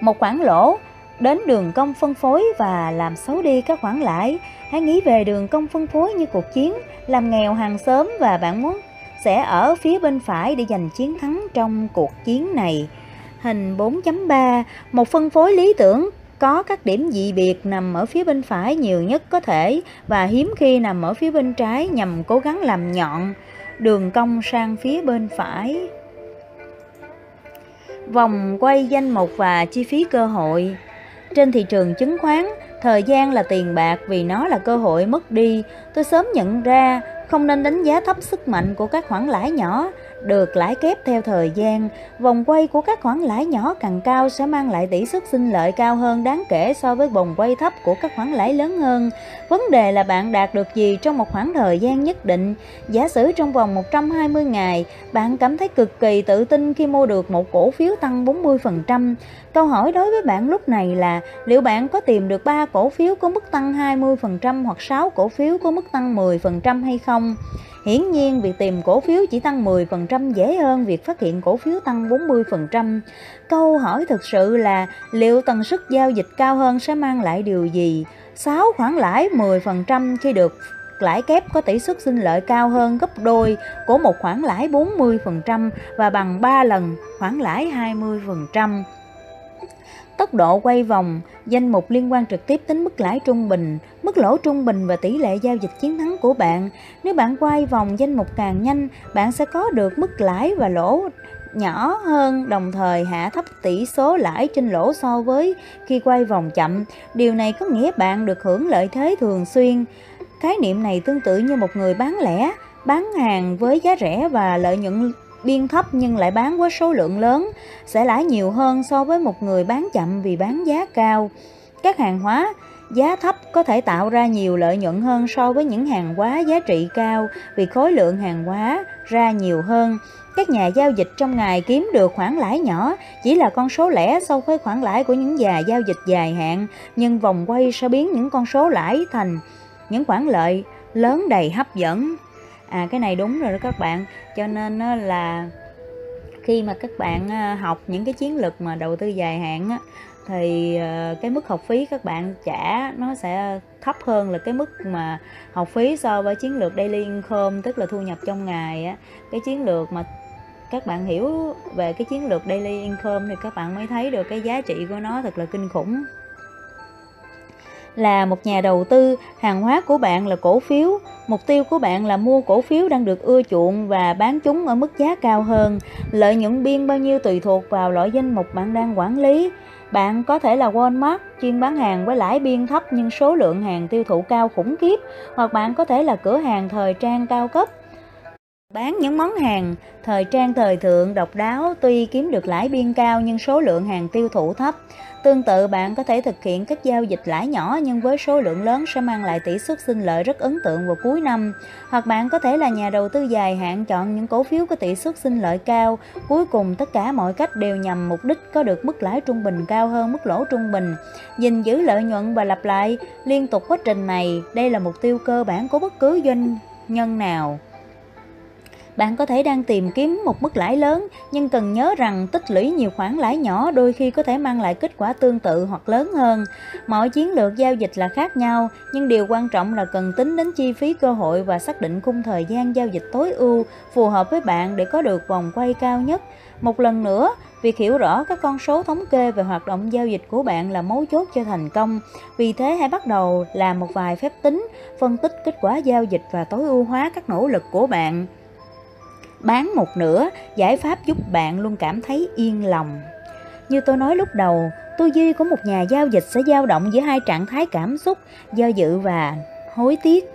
một khoản lỗ đến đường công phân phối và làm xấu đi các khoản lãi. Hãy nghĩ về đường công phân phối như cuộc chiến, làm nghèo hàng xóm và bạn muốn sẽ ở phía bên phải để giành chiến thắng trong cuộc chiến này. Hình 4.3, một phân phối lý tưởng có các điểm dị biệt nằm ở phía bên phải nhiều nhất có thể và hiếm khi nằm ở phía bên trái nhằm cố gắng làm nhọn đường cong sang phía bên phải. Vòng quay danh mục và chi phí cơ hội trên thị trường chứng khoán, thời gian là tiền bạc vì nó là cơ hội mất đi. Tôi sớm nhận ra không nên đánh giá thấp sức mạnh của các khoản lãi nhỏ được lãi kép theo thời gian. Vòng quay của các khoản lãi nhỏ càng cao sẽ mang lại tỷ suất sinh lợi cao hơn đáng kể so với vòng quay thấp của các khoản lãi lớn hơn. Vấn đề là bạn đạt được gì trong một khoảng thời gian nhất định. Giả sử trong vòng 120 ngày, bạn cảm thấy cực kỳ tự tin khi mua được một cổ phiếu tăng 40%. Câu hỏi đối với bạn lúc này là liệu bạn có tìm được 3 cổ phiếu có mức tăng 20% hoặc 6 cổ phiếu có mức tăng 10% hay không? Hiển nhiên, việc tìm cổ phiếu chỉ tăng 10% dễ hơn việc phát hiện cổ phiếu tăng 40%. Câu hỏi thực sự là liệu tần suất giao dịch cao hơn sẽ mang lại điều gì? 6 khoản lãi 10% khi được lãi kép có tỷ suất sinh lợi cao hơn gấp đôi của một khoản lãi 40% và bằng 3 lần khoản lãi 20% tốc độ quay vòng, danh mục liên quan trực tiếp đến mức lãi trung bình, mức lỗ trung bình và tỷ lệ giao dịch chiến thắng của bạn. Nếu bạn quay vòng danh mục càng nhanh, bạn sẽ có được mức lãi và lỗ nhỏ hơn đồng thời hạ thấp tỷ số lãi trên lỗ so với khi quay vòng chậm. Điều này có nghĩa bạn được hưởng lợi thế thường xuyên. Khái niệm này tương tự như một người bán lẻ, bán hàng với giá rẻ và lợi nhuận biên thấp nhưng lại bán với số lượng lớn sẽ lãi nhiều hơn so với một người bán chậm vì bán giá cao. Các hàng hóa giá thấp có thể tạo ra nhiều lợi nhuận hơn so với những hàng hóa giá trị cao vì khối lượng hàng hóa ra nhiều hơn. Các nhà giao dịch trong ngày kiếm được khoản lãi nhỏ chỉ là con số lẻ so với khoản lãi của những nhà giao dịch dài hạn, nhưng vòng quay sẽ biến những con số lãi thành những khoản lợi lớn đầy hấp dẫn à cái này đúng rồi đó các bạn. Cho nên là khi mà các bạn à, học những cái chiến lược mà đầu tư dài hạn á, thì à, cái mức học phí các bạn trả nó sẽ thấp hơn là cái mức mà học phí so với chiến lược daily income tức là thu nhập trong ngày á. Cái chiến lược mà các bạn hiểu về cái chiến lược daily income thì các bạn mới thấy được cái giá trị của nó thật là kinh khủng. Là một nhà đầu tư, hàng hóa của bạn là cổ phiếu, mục tiêu của bạn là mua cổ phiếu đang được ưa chuộng và bán chúng ở mức giá cao hơn. Lợi nhuận biên bao nhiêu tùy thuộc vào loại danh mục bạn đang quản lý. Bạn có thể là Walmart, chuyên bán hàng với lãi biên thấp nhưng số lượng hàng tiêu thụ cao khủng khiếp, hoặc bạn có thể là cửa hàng thời trang cao cấp Bán những món hàng thời trang thời thượng độc đáo tuy kiếm được lãi biên cao nhưng số lượng hàng tiêu thụ thấp. Tương tự bạn có thể thực hiện các giao dịch lãi nhỏ nhưng với số lượng lớn sẽ mang lại tỷ suất sinh lợi rất ấn tượng vào cuối năm. Hoặc bạn có thể là nhà đầu tư dài hạn chọn những cổ phiếu có tỷ suất sinh lợi cao. Cuối cùng tất cả mọi cách đều nhằm mục đích có được mức lãi trung bình cao hơn mức lỗ trung bình. Gìn giữ lợi nhuận và lặp lại liên tục quá trình này, đây là mục tiêu cơ bản của bất cứ doanh nhân nào. Bạn có thể đang tìm kiếm một mức lãi lớn, nhưng cần nhớ rằng tích lũy nhiều khoản lãi nhỏ đôi khi có thể mang lại kết quả tương tự hoặc lớn hơn. Mọi chiến lược giao dịch là khác nhau, nhưng điều quan trọng là cần tính đến chi phí cơ hội và xác định khung thời gian giao dịch tối ưu phù hợp với bạn để có được vòng quay cao nhất. Một lần nữa, Việc hiểu rõ các con số thống kê về hoạt động giao dịch của bạn là mấu chốt cho thành công. Vì thế hãy bắt đầu làm một vài phép tính, phân tích kết quả giao dịch và tối ưu hóa các nỗ lực của bạn bán một nửa, giải pháp giúp bạn luôn cảm thấy yên lòng. Như tôi nói lúc đầu, tư duy của một nhà giao dịch sẽ dao động giữa hai trạng thái cảm xúc, do dự và hối tiếc.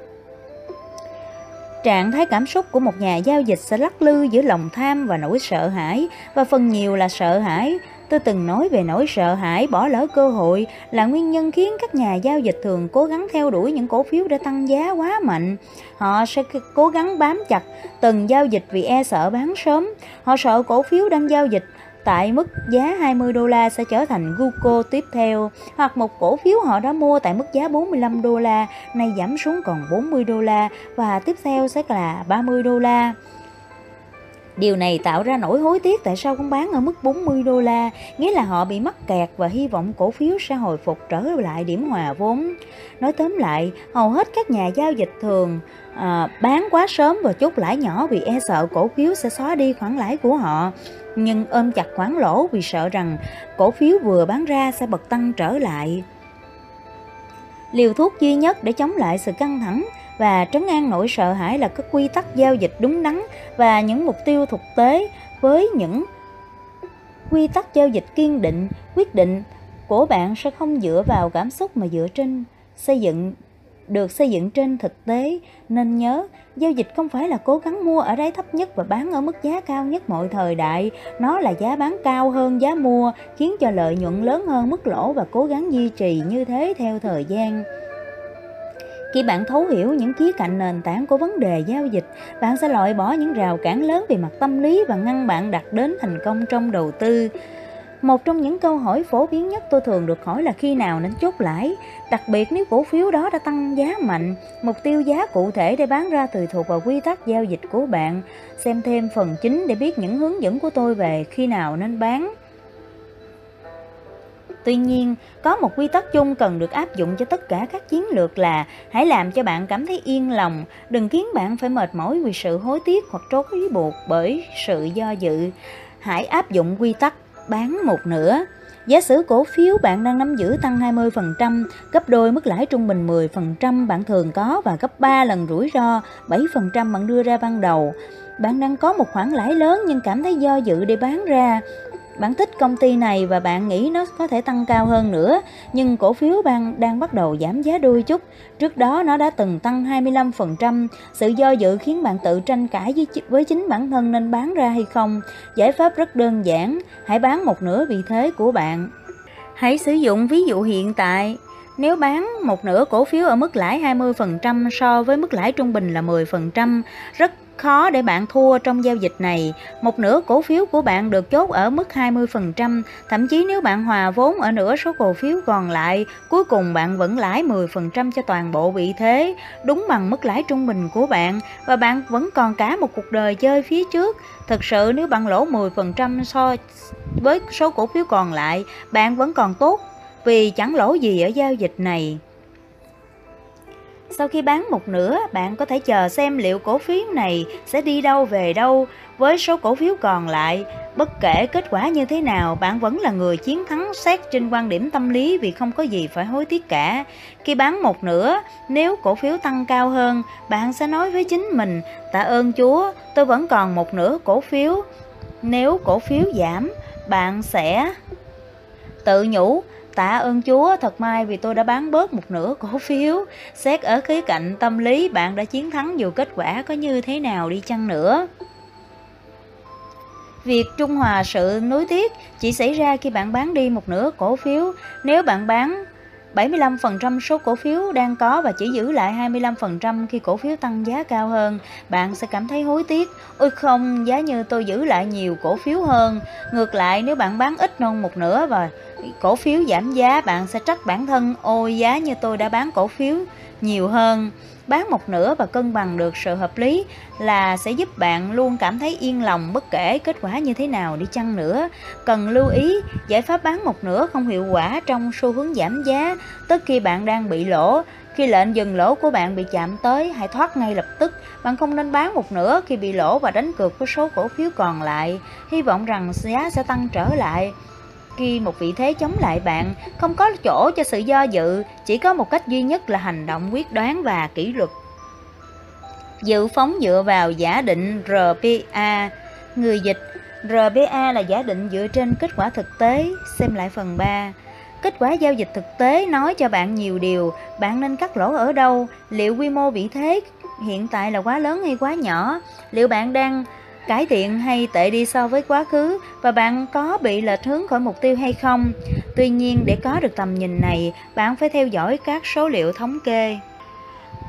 Trạng thái cảm xúc của một nhà giao dịch sẽ lắc lư giữa lòng tham và nỗi sợ hãi, và phần nhiều là sợ hãi, Tôi từng nói về nỗi sợ hãi, bỏ lỡ cơ hội là nguyên nhân khiến các nhà giao dịch thường cố gắng theo đuổi những cổ phiếu đã tăng giá quá mạnh. Họ sẽ cố gắng bám chặt từng giao dịch vì e sợ bán sớm. Họ sợ cổ phiếu đang giao dịch tại mức giá 20 đô la sẽ trở thành Google tiếp theo, hoặc một cổ phiếu họ đã mua tại mức giá 45 đô la, nay giảm xuống còn 40 đô la, và tiếp theo sẽ là 30 đô la. Điều này tạo ra nỗi hối tiếc tại sao không bán ở mức 40 đô la, nghĩa là họ bị mắc kẹt và hy vọng cổ phiếu sẽ hồi phục trở lại điểm hòa vốn. Nói tóm lại, hầu hết các nhà giao dịch thường à, bán quá sớm và chốt lãi nhỏ vì e sợ cổ phiếu sẽ xóa đi khoản lãi của họ nhưng ôm chặt khoản lỗ vì sợ rằng cổ phiếu vừa bán ra sẽ bật tăng trở lại. Liều thuốc duy nhất để chống lại sự căng thẳng và trấn an nỗi sợ hãi là các quy tắc giao dịch đúng đắn và những mục tiêu thực tế với những quy tắc giao dịch kiên định, quyết định. Của bạn sẽ không dựa vào cảm xúc mà dựa trên xây dựng được xây dựng trên thực tế. Nên nhớ giao dịch không phải là cố gắng mua ở đáy thấp nhất và bán ở mức giá cao nhất mọi thời đại. Nó là giá bán cao hơn giá mua khiến cho lợi nhuận lớn hơn mức lỗ và cố gắng duy trì như thế theo thời gian khi bạn thấu hiểu những khía cạnh nền tảng của vấn đề giao dịch, bạn sẽ loại bỏ những rào cản lớn về mặt tâm lý và ngăn bạn đạt đến thành công trong đầu tư. Một trong những câu hỏi phổ biến nhất tôi thường được hỏi là khi nào nên chốt lãi, đặc biệt nếu cổ phiếu đó đã tăng giá mạnh, mục tiêu giá cụ thể để bán ra tùy thuộc vào quy tắc giao dịch của bạn. Xem thêm phần chính để biết những hướng dẫn của tôi về khi nào nên bán. Tuy nhiên, có một quy tắc chung cần được áp dụng cho tất cả các chiến lược là hãy làm cho bạn cảm thấy yên lòng, đừng khiến bạn phải mệt mỏi vì sự hối tiếc hoặc trốn ý buộc bởi sự do dự. Hãy áp dụng quy tắc bán một nửa. Giả sử cổ phiếu bạn đang nắm giữ tăng 20%, gấp đôi mức lãi trung bình 10% bạn thường có và gấp 3 lần rủi ro 7% bạn đưa ra ban đầu. Bạn đang có một khoản lãi lớn nhưng cảm thấy do dự để bán ra. Bạn thích công ty này và bạn nghĩ nó có thể tăng cao hơn nữa, nhưng cổ phiếu bạn đang bắt đầu giảm giá đôi chút. Trước đó nó đã từng tăng 25%. Sự do dự khiến bạn tự tranh cãi với, với chính bản thân nên bán ra hay không. Giải pháp rất đơn giản, hãy bán một nửa vị thế của bạn. Hãy sử dụng ví dụ hiện tại. Nếu bán một nửa cổ phiếu ở mức lãi 20% so với mức lãi trung bình là 10%, rất khó để bạn thua trong giao dịch này. Một nửa cổ phiếu của bạn được chốt ở mức 20%, thậm chí nếu bạn hòa vốn ở nửa số cổ phiếu còn lại, cuối cùng bạn vẫn lãi 10% cho toàn bộ vị thế, đúng bằng mức lãi trung bình của bạn và bạn vẫn còn cả một cuộc đời chơi phía trước. Thực sự nếu bạn lỗ 10% so với số cổ phiếu còn lại, bạn vẫn còn tốt vì chẳng lỗ gì ở giao dịch này. Sau khi bán một nửa, bạn có thể chờ xem liệu cổ phiếu này sẽ đi đâu về đâu với số cổ phiếu còn lại. Bất kể kết quả như thế nào, bạn vẫn là người chiến thắng xét trên quan điểm tâm lý vì không có gì phải hối tiếc cả. Khi bán một nửa, nếu cổ phiếu tăng cao hơn, bạn sẽ nói với chính mình, tạ ơn Chúa, tôi vẫn còn một nửa cổ phiếu. Nếu cổ phiếu giảm, bạn sẽ tự nhủ, Tạ ơn Chúa, thật may vì tôi đã bán bớt một nửa cổ phiếu. Xét ở khía cạnh tâm lý, bạn đã chiến thắng dù kết quả có như thế nào đi chăng nữa. Việc trung hòa sự nối tiếc chỉ xảy ra khi bạn bán đi một nửa cổ phiếu. Nếu bạn bán 75% số cổ phiếu đang có và chỉ giữ lại 25% khi cổ phiếu tăng giá cao hơn, bạn sẽ cảm thấy hối tiếc. Ôi không, giá như tôi giữ lại nhiều cổ phiếu hơn. Ngược lại, nếu bạn bán ít hơn một nửa và cổ phiếu giảm giá, bạn sẽ trách bản thân, ôi giá như tôi đã bán cổ phiếu nhiều hơn bán một nửa và cân bằng được sự hợp lý là sẽ giúp bạn luôn cảm thấy yên lòng bất kể kết quả như thế nào đi chăng nữa. Cần lưu ý, giải pháp bán một nửa không hiệu quả trong xu hướng giảm giá, tức khi bạn đang bị lỗ. Khi lệnh dừng lỗ của bạn bị chạm tới, hãy thoát ngay lập tức. Bạn không nên bán một nửa khi bị lỗ và đánh cược với số cổ phiếu còn lại. Hy vọng rằng giá sẽ tăng trở lại khi một vị thế chống lại bạn, không có chỗ cho sự do dự, chỉ có một cách duy nhất là hành động quyết đoán và kỷ luật. Dự phóng dựa vào giả định RPA, người dịch RPA là giả định dựa trên kết quả thực tế, xem lại phần 3. Kết quả giao dịch thực tế nói cho bạn nhiều điều, bạn nên cắt lỗ ở đâu, liệu quy mô vị thế hiện tại là quá lớn hay quá nhỏ, liệu bạn đang cải thiện hay tệ đi so với quá khứ và bạn có bị lệch hướng khỏi mục tiêu hay không. Tuy nhiên, để có được tầm nhìn này, bạn phải theo dõi các số liệu thống kê.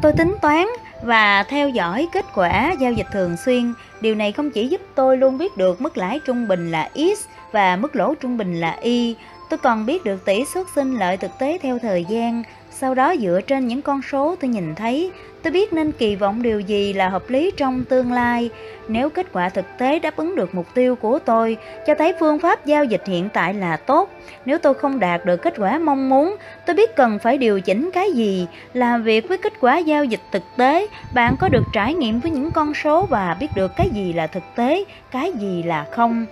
Tôi tính toán và theo dõi kết quả giao dịch thường xuyên. Điều này không chỉ giúp tôi luôn biết được mức lãi trung bình là X và mức lỗ trung bình là Y, tôi còn biết được tỷ suất sinh lợi thực tế theo thời gian. Sau đó dựa trên những con số tôi nhìn thấy, tôi biết nên kỳ vọng điều gì là hợp lý trong tương lai. Nếu kết quả thực tế đáp ứng được mục tiêu của tôi, cho thấy phương pháp giao dịch hiện tại là tốt. Nếu tôi không đạt được kết quả mong muốn, tôi biết cần phải điều chỉnh cái gì. Làm việc với kết quả giao dịch thực tế, bạn có được trải nghiệm với những con số và biết được cái gì là thực tế, cái gì là không.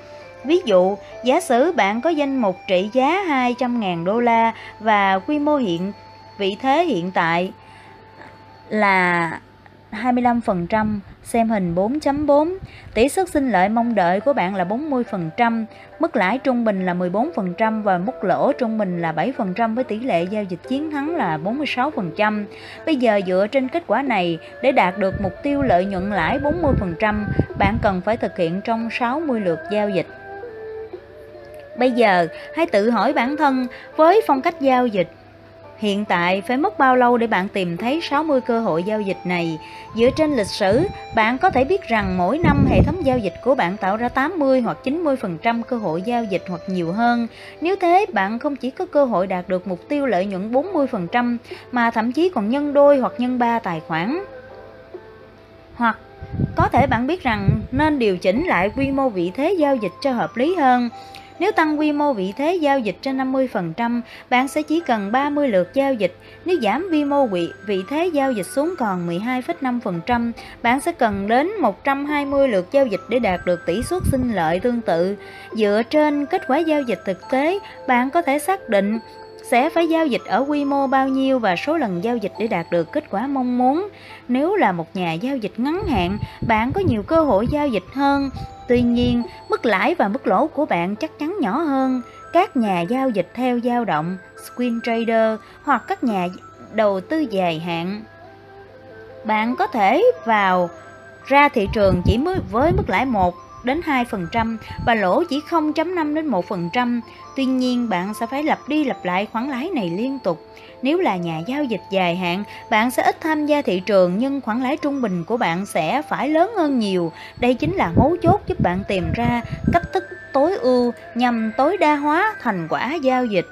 Ví dụ, giả sử bạn có danh mục trị giá 200.000 đô la và quy mô hiện vị thế hiện tại là 25%, xem hình 4.4. Tỷ suất sinh lợi mong đợi của bạn là 40%, mức lãi trung bình là 14% và mức lỗ trung bình là 7% với tỷ lệ giao dịch chiến thắng là 46%. Bây giờ dựa trên kết quả này, để đạt được mục tiêu lợi nhuận lãi 40%, bạn cần phải thực hiện trong 60 lượt giao dịch. Bây giờ, hãy tự hỏi bản thân với phong cách giao dịch Hiện tại phải mất bao lâu để bạn tìm thấy 60 cơ hội giao dịch này? Dựa trên lịch sử, bạn có thể biết rằng mỗi năm hệ thống giao dịch của bạn tạo ra 80 hoặc 90% cơ hội giao dịch hoặc nhiều hơn. Nếu thế, bạn không chỉ có cơ hội đạt được mục tiêu lợi nhuận 40% mà thậm chí còn nhân đôi hoặc nhân ba tài khoản. Hoặc có thể bạn biết rằng nên điều chỉnh lại quy mô vị thế giao dịch cho hợp lý hơn. Nếu tăng quy mô vị thế giao dịch trên 50%, bạn sẽ chỉ cần 30 lượt giao dịch. Nếu giảm quy mô vị, vị thế giao dịch xuống còn 12,5%, bạn sẽ cần đến 120 lượt giao dịch để đạt được tỷ suất sinh lợi tương tự. Dựa trên kết quả giao dịch thực tế, bạn có thể xác định sẽ phải giao dịch ở quy mô bao nhiêu và số lần giao dịch để đạt được kết quả mong muốn. Nếu là một nhà giao dịch ngắn hạn, bạn có nhiều cơ hội giao dịch hơn. Tuy nhiên, mức lãi và mức lỗ của bạn chắc chắn nhỏ hơn. Các nhà giao dịch theo dao động, screen trader hoặc các nhà đầu tư dài hạn. Bạn có thể vào ra thị trường chỉ mới với mức lãi 1 đến 2% và lỗ chỉ 0.5 đến 1%. Tuy nhiên, bạn sẽ phải lặp đi lặp lại khoản lãi này liên tục. Nếu là nhà giao dịch dài hạn, bạn sẽ ít tham gia thị trường nhưng khoản lãi trung bình của bạn sẽ phải lớn hơn nhiều. Đây chính là mấu chốt giúp bạn tìm ra cách thức tối ưu nhằm tối đa hóa thành quả giao dịch.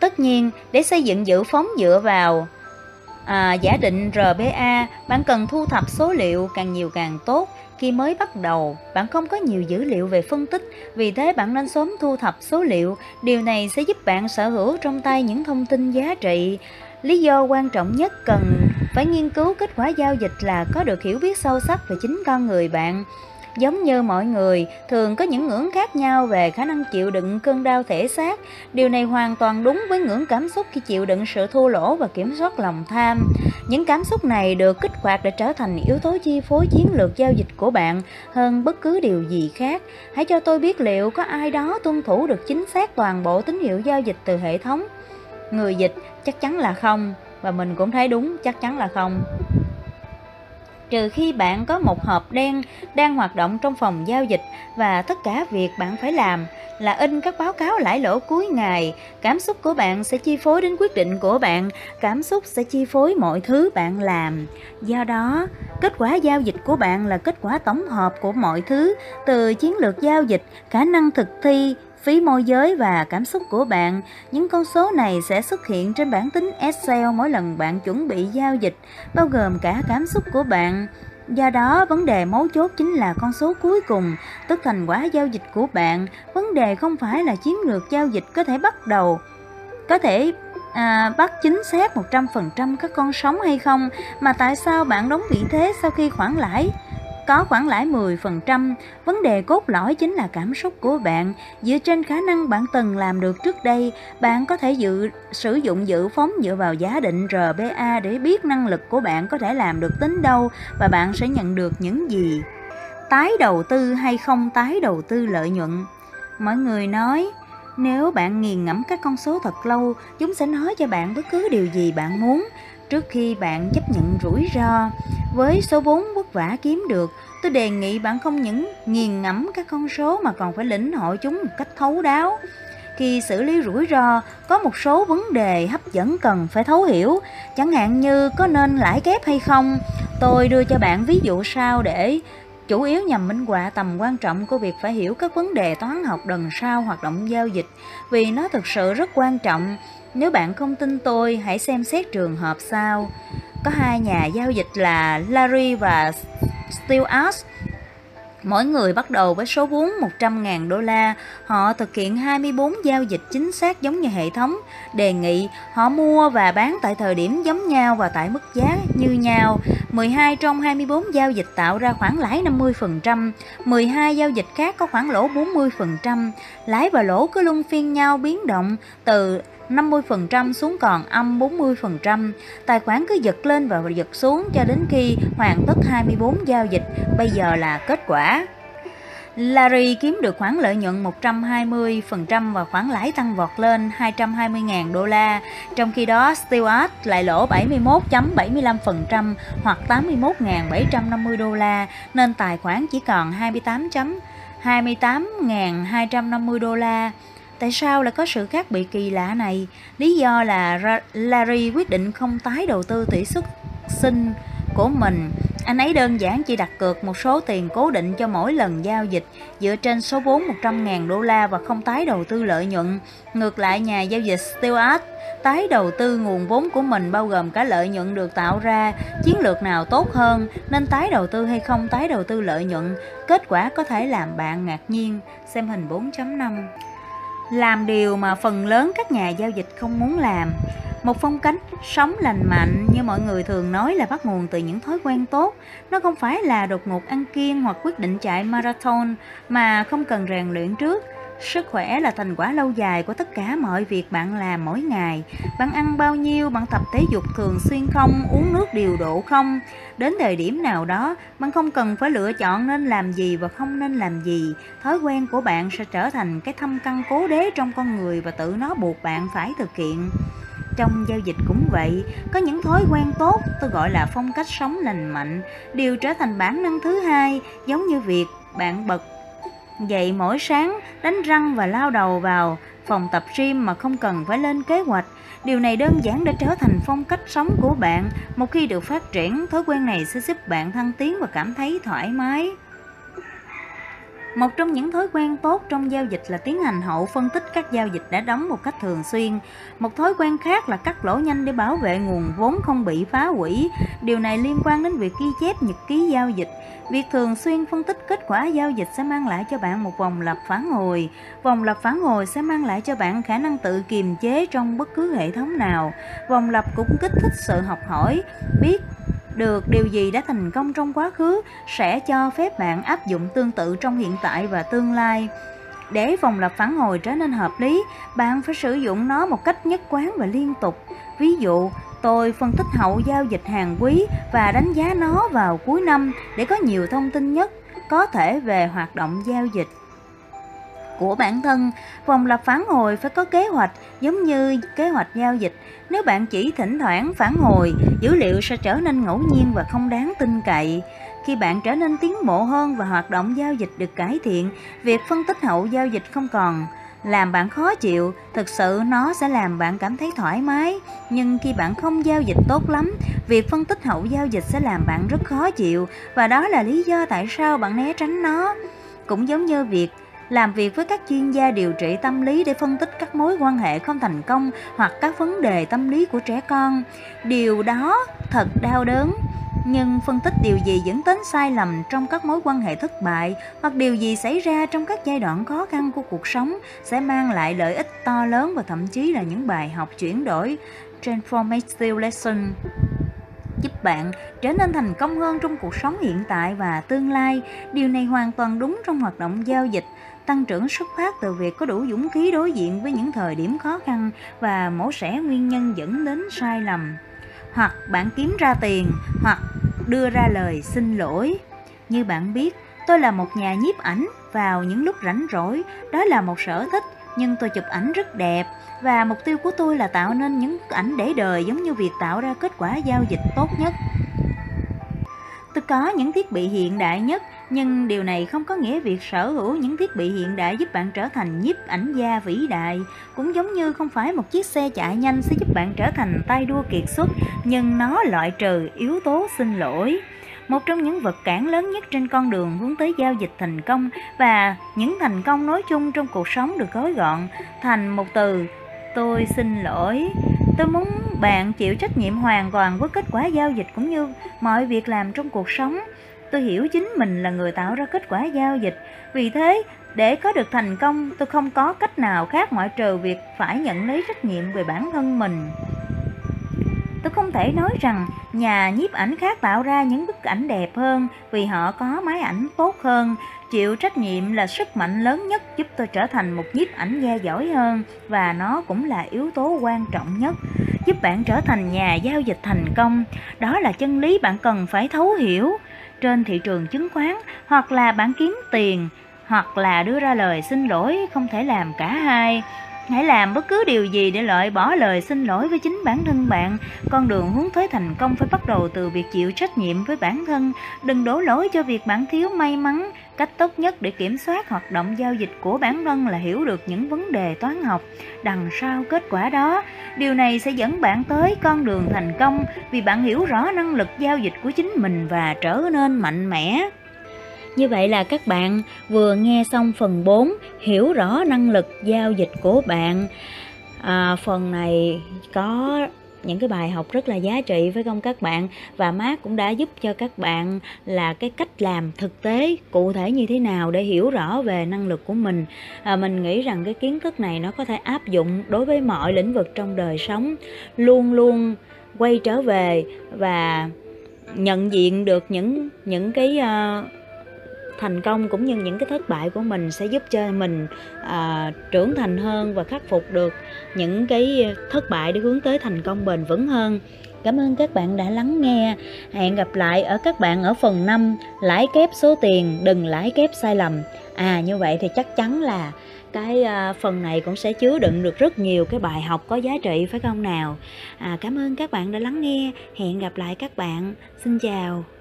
Tất nhiên, để xây dựng dự phóng dựa vào à, giả định RBA, bạn cần thu thập số liệu càng nhiều càng tốt khi mới bắt đầu, bạn không có nhiều dữ liệu về phân tích, vì thế bạn nên sớm thu thập số liệu. Điều này sẽ giúp bạn sở hữu trong tay những thông tin giá trị. Lý do quan trọng nhất cần phải nghiên cứu kết quả giao dịch là có được hiểu biết sâu sắc về chính con người bạn. Giống như mọi người, thường có những ngưỡng khác nhau về khả năng chịu đựng cơn đau thể xác. Điều này hoàn toàn đúng với ngưỡng cảm xúc khi chịu đựng sự thua lỗ và kiểm soát lòng tham. Những cảm xúc này được kích hoạt để trở thành yếu tố chi phối chiến lược giao dịch của bạn hơn bất cứ điều gì khác. Hãy cho tôi biết liệu có ai đó tuân thủ được chính xác toàn bộ tín hiệu giao dịch từ hệ thống. Người dịch chắc chắn là không, và mình cũng thấy đúng chắc chắn là không trừ khi bạn có một hộp đen đang hoạt động trong phòng giao dịch và tất cả việc bạn phải làm là in các báo cáo lãi lỗ cuối ngày. Cảm xúc của bạn sẽ chi phối đến quyết định của bạn, cảm xúc sẽ chi phối mọi thứ bạn làm. Do đó, kết quả giao dịch của bạn là kết quả tổng hợp của mọi thứ từ chiến lược giao dịch, khả năng thực thi, phí môi giới và cảm xúc của bạn. Những con số này sẽ xuất hiện trên bản tính Excel mỗi lần bạn chuẩn bị giao dịch, bao gồm cả cảm xúc của bạn. Do đó, vấn đề mấu chốt chính là con số cuối cùng, tức thành quả giao dịch của bạn. Vấn đề không phải là chiến lược giao dịch có thể bắt đầu, có thể à, bắt chính xác 100% các con sóng hay không, mà tại sao bạn đóng vị thế sau khi khoản lãi có khoản lãi 10%, vấn đề cốt lõi chính là cảm xúc của bạn. Dựa trên khả năng bạn từng làm được trước đây, bạn có thể dự sử dụng dự phóng dựa vào giá định RBA để biết năng lực của bạn có thể làm được tính đâu và bạn sẽ nhận được những gì. Tái đầu tư hay không tái đầu tư lợi nhuận? Mọi người nói, nếu bạn nghiền ngẫm các con số thật lâu, chúng sẽ nói cho bạn bất cứ điều gì bạn muốn trước khi bạn chấp nhận rủi ro. Với số vốn vất vả kiếm được, tôi đề nghị bạn không những nghiền ngẫm các con số mà còn phải lĩnh hội chúng một cách thấu đáo. Khi xử lý rủi ro, có một số vấn đề hấp dẫn cần phải thấu hiểu, chẳng hạn như có nên lãi kép hay không. Tôi đưa cho bạn ví dụ sau để chủ yếu nhằm minh họa tầm quan trọng của việc phải hiểu các vấn đề toán học đằng sau hoạt động giao dịch vì nó thực sự rất quan trọng nếu bạn không tin tôi, hãy xem xét trường hợp sau. Có hai nhà giao dịch là Larry và Stewart. Mỗi người bắt đầu với số vốn 100.000 đô la. Họ thực hiện 24 giao dịch chính xác giống như hệ thống. Đề nghị họ mua và bán tại thời điểm giống nhau và tại mức giá như nhau. 12 trong 24 giao dịch tạo ra khoản lãi 50%. 12 giao dịch khác có khoản lỗ 40%. Lãi và lỗ cứ luân phiên nhau biến động từ 50% xuống còn âm 40%. Tài khoản cứ giật lên và giật xuống cho đến khi hoàn tất 24 giao dịch. Bây giờ là kết quả. Larry kiếm được khoản lợi nhuận 120% và khoản lãi tăng vọt lên 220.000 đô la. Trong khi đó, Stewart lại lỗ 71.75% hoặc 81.750 đô la nên tài khoản chỉ còn 28 28.250 đô la. Tại sao lại có sự khác biệt kỳ lạ này? Lý do là Larry quyết định không tái đầu tư tỷ suất sinh của mình. Anh ấy đơn giản chỉ đặt cược một số tiền cố định cho mỗi lần giao dịch dựa trên số vốn 100.000 đô la và không tái đầu tư lợi nhuận. Ngược lại nhà giao dịch Stewart tái đầu tư nguồn vốn của mình bao gồm cả lợi nhuận được tạo ra, chiến lược nào tốt hơn, nên tái đầu tư hay không tái đầu tư lợi nhuận, kết quả có thể làm bạn ngạc nhiên. Xem hình 4.5 làm điều mà phần lớn các nhà giao dịch không muốn làm. Một phong cách sống lành mạnh, như mọi người thường nói là bắt nguồn từ những thói quen tốt. Nó không phải là đột ngột ăn kiêng hoặc quyết định chạy marathon, mà không cần rèn luyện trước. Sức khỏe là thành quả lâu dài của tất cả mọi việc bạn làm mỗi ngày. Bạn ăn bao nhiêu, bạn tập thể dục thường xuyên không, uống nước điều độ không. Đến thời điểm nào đó, bạn không cần phải lựa chọn nên làm gì và không nên làm gì. Thói quen của bạn sẽ trở thành cái thâm căn cố đế trong con người và tự nó buộc bạn phải thực hiện. Trong giao dịch cũng vậy, có những thói quen tốt, tôi gọi là phong cách sống lành mạnh, đều trở thành bản năng thứ hai, giống như việc bạn bật Dậy mỗi sáng, đánh răng và lao đầu vào phòng tập gym mà không cần phải lên kế hoạch. Điều này đơn giản đã trở thành phong cách sống của bạn. Một khi được phát triển, thói quen này sẽ giúp bạn thăng tiến và cảm thấy thoải mái. Một trong những thói quen tốt trong giao dịch là tiến hành hậu phân tích các giao dịch đã đóng một cách thường xuyên. Một thói quen khác là cắt lỗ nhanh để bảo vệ nguồn vốn không bị phá hủy. Điều này liên quan đến việc ghi chép nhật ký giao dịch. Việc thường xuyên phân tích kết quả giao dịch sẽ mang lại cho bạn một vòng lặp phản hồi. Vòng lặp phản hồi sẽ mang lại cho bạn khả năng tự kiềm chế trong bất cứ hệ thống nào. Vòng lặp cũng kích thích sự học hỏi, biết được điều gì đã thành công trong quá khứ sẽ cho phép bạn áp dụng tương tự trong hiện tại và tương lai. Để vòng lặp phản hồi trở nên hợp lý, bạn phải sử dụng nó một cách nhất quán và liên tục. Ví dụ, tôi phân tích hậu giao dịch hàng quý và đánh giá nó vào cuối năm để có nhiều thông tin nhất có thể về hoạt động giao dịch của bản thân. Vòng lặp phản hồi phải có kế hoạch giống như kế hoạch giao dịch. Nếu bạn chỉ thỉnh thoảng phản hồi, dữ liệu sẽ trở nên ngẫu nhiên và không đáng tin cậy. Khi bạn trở nên tiến bộ hơn và hoạt động giao dịch được cải thiện, việc phân tích hậu giao dịch không còn làm bạn khó chịu, thực sự nó sẽ làm bạn cảm thấy thoải mái. Nhưng khi bạn không giao dịch tốt lắm, việc phân tích hậu giao dịch sẽ làm bạn rất khó chịu và đó là lý do tại sao bạn né tránh nó. Cũng giống như việc làm việc với các chuyên gia điều trị tâm lý để phân tích các mối quan hệ không thành công hoặc các vấn đề tâm lý của trẻ con. Điều đó thật đau đớn. Nhưng phân tích điều gì dẫn đến sai lầm trong các mối quan hệ thất bại hoặc điều gì xảy ra trong các giai đoạn khó khăn của cuộc sống sẽ mang lại lợi ích to lớn và thậm chí là những bài học chuyển đổi transformative lesson giúp bạn trở nên thành công hơn trong cuộc sống hiện tại và tương lai. Điều này hoàn toàn đúng trong hoạt động giao dịch. Tăng trưởng xuất phát từ việc có đủ dũng khí đối diện với những thời điểm khó khăn và mổ xẻ nguyên nhân dẫn đến sai lầm. Hoặc bạn kiếm ra tiền, hoặc đưa ra lời xin lỗi. Như bạn biết, tôi là một nhà nhiếp ảnh vào những lúc rảnh rỗi, đó là một sở thích nhưng tôi chụp ảnh rất đẹp và mục tiêu của tôi là tạo nên những ảnh để đời giống như việc tạo ra kết quả giao dịch tốt nhất. Tôi có những thiết bị hiện đại nhất, nhưng điều này không có nghĩa việc sở hữu những thiết bị hiện đại giúp bạn trở thành nhiếp ảnh gia vĩ đại. Cũng giống như không phải một chiếc xe chạy nhanh sẽ giúp bạn trở thành tay đua kiệt xuất, nhưng nó loại trừ yếu tố xin lỗi một trong những vật cản lớn nhất trên con đường hướng tới giao dịch thành công và những thành công nói chung trong cuộc sống được gói gọn thành một từ, tôi xin lỗi. Tôi muốn bạn chịu trách nhiệm hoàn toàn với kết quả giao dịch cũng như mọi việc làm trong cuộc sống. Tôi hiểu chính mình là người tạo ra kết quả giao dịch. Vì thế, để có được thành công, tôi không có cách nào khác ngoại trừ việc phải nhận lấy trách nhiệm về bản thân mình. Tôi không thể nói rằng nhà nhiếp ảnh khác tạo ra những bức ảnh đẹp hơn vì họ có máy ảnh tốt hơn. Chịu trách nhiệm là sức mạnh lớn nhất giúp tôi trở thành một nhiếp ảnh gia giỏi hơn và nó cũng là yếu tố quan trọng nhất giúp bạn trở thành nhà giao dịch thành công. Đó là chân lý bạn cần phải thấu hiểu. Trên thị trường chứng khoán hoặc là bạn kiếm tiền hoặc là đưa ra lời xin lỗi không thể làm cả hai Hãy làm bất cứ điều gì để loại bỏ lời xin lỗi với chính bản thân bạn. Con đường hướng tới thành công phải bắt đầu từ việc chịu trách nhiệm với bản thân. Đừng đổ lỗi cho việc bạn thiếu may mắn. Cách tốt nhất để kiểm soát hoạt động giao dịch của bản thân là hiểu được những vấn đề toán học đằng sau kết quả đó. Điều này sẽ dẫn bạn tới con đường thành công vì bạn hiểu rõ năng lực giao dịch của chính mình và trở nên mạnh mẽ. Như vậy là các bạn vừa nghe xong phần 4 hiểu rõ năng lực giao dịch của bạn. À, phần này có những cái bài học rất là giá trị với không các bạn và mát cũng đã giúp cho các bạn là cái cách làm thực tế cụ thể như thế nào để hiểu rõ về năng lực của mình à, mình nghĩ rằng cái kiến thức này nó có thể áp dụng đối với mọi lĩnh vực trong đời sống luôn luôn quay trở về và nhận diện được những những cái uh, thành công cũng như những cái thất bại của mình sẽ giúp cho mình à, trưởng thành hơn và khắc phục được những cái thất bại để hướng tới thành công bền vững hơn Cảm ơn các bạn đã lắng nghe. Hẹn gặp lại ở các bạn ở phần 5 lãi kép số tiền, đừng lãi kép sai lầm. À như vậy thì chắc chắn là cái à, phần này cũng sẽ chứa đựng được rất nhiều cái bài học có giá trị phải không nào? À cảm ơn các bạn đã lắng nghe. Hẹn gặp lại các bạn. Xin chào.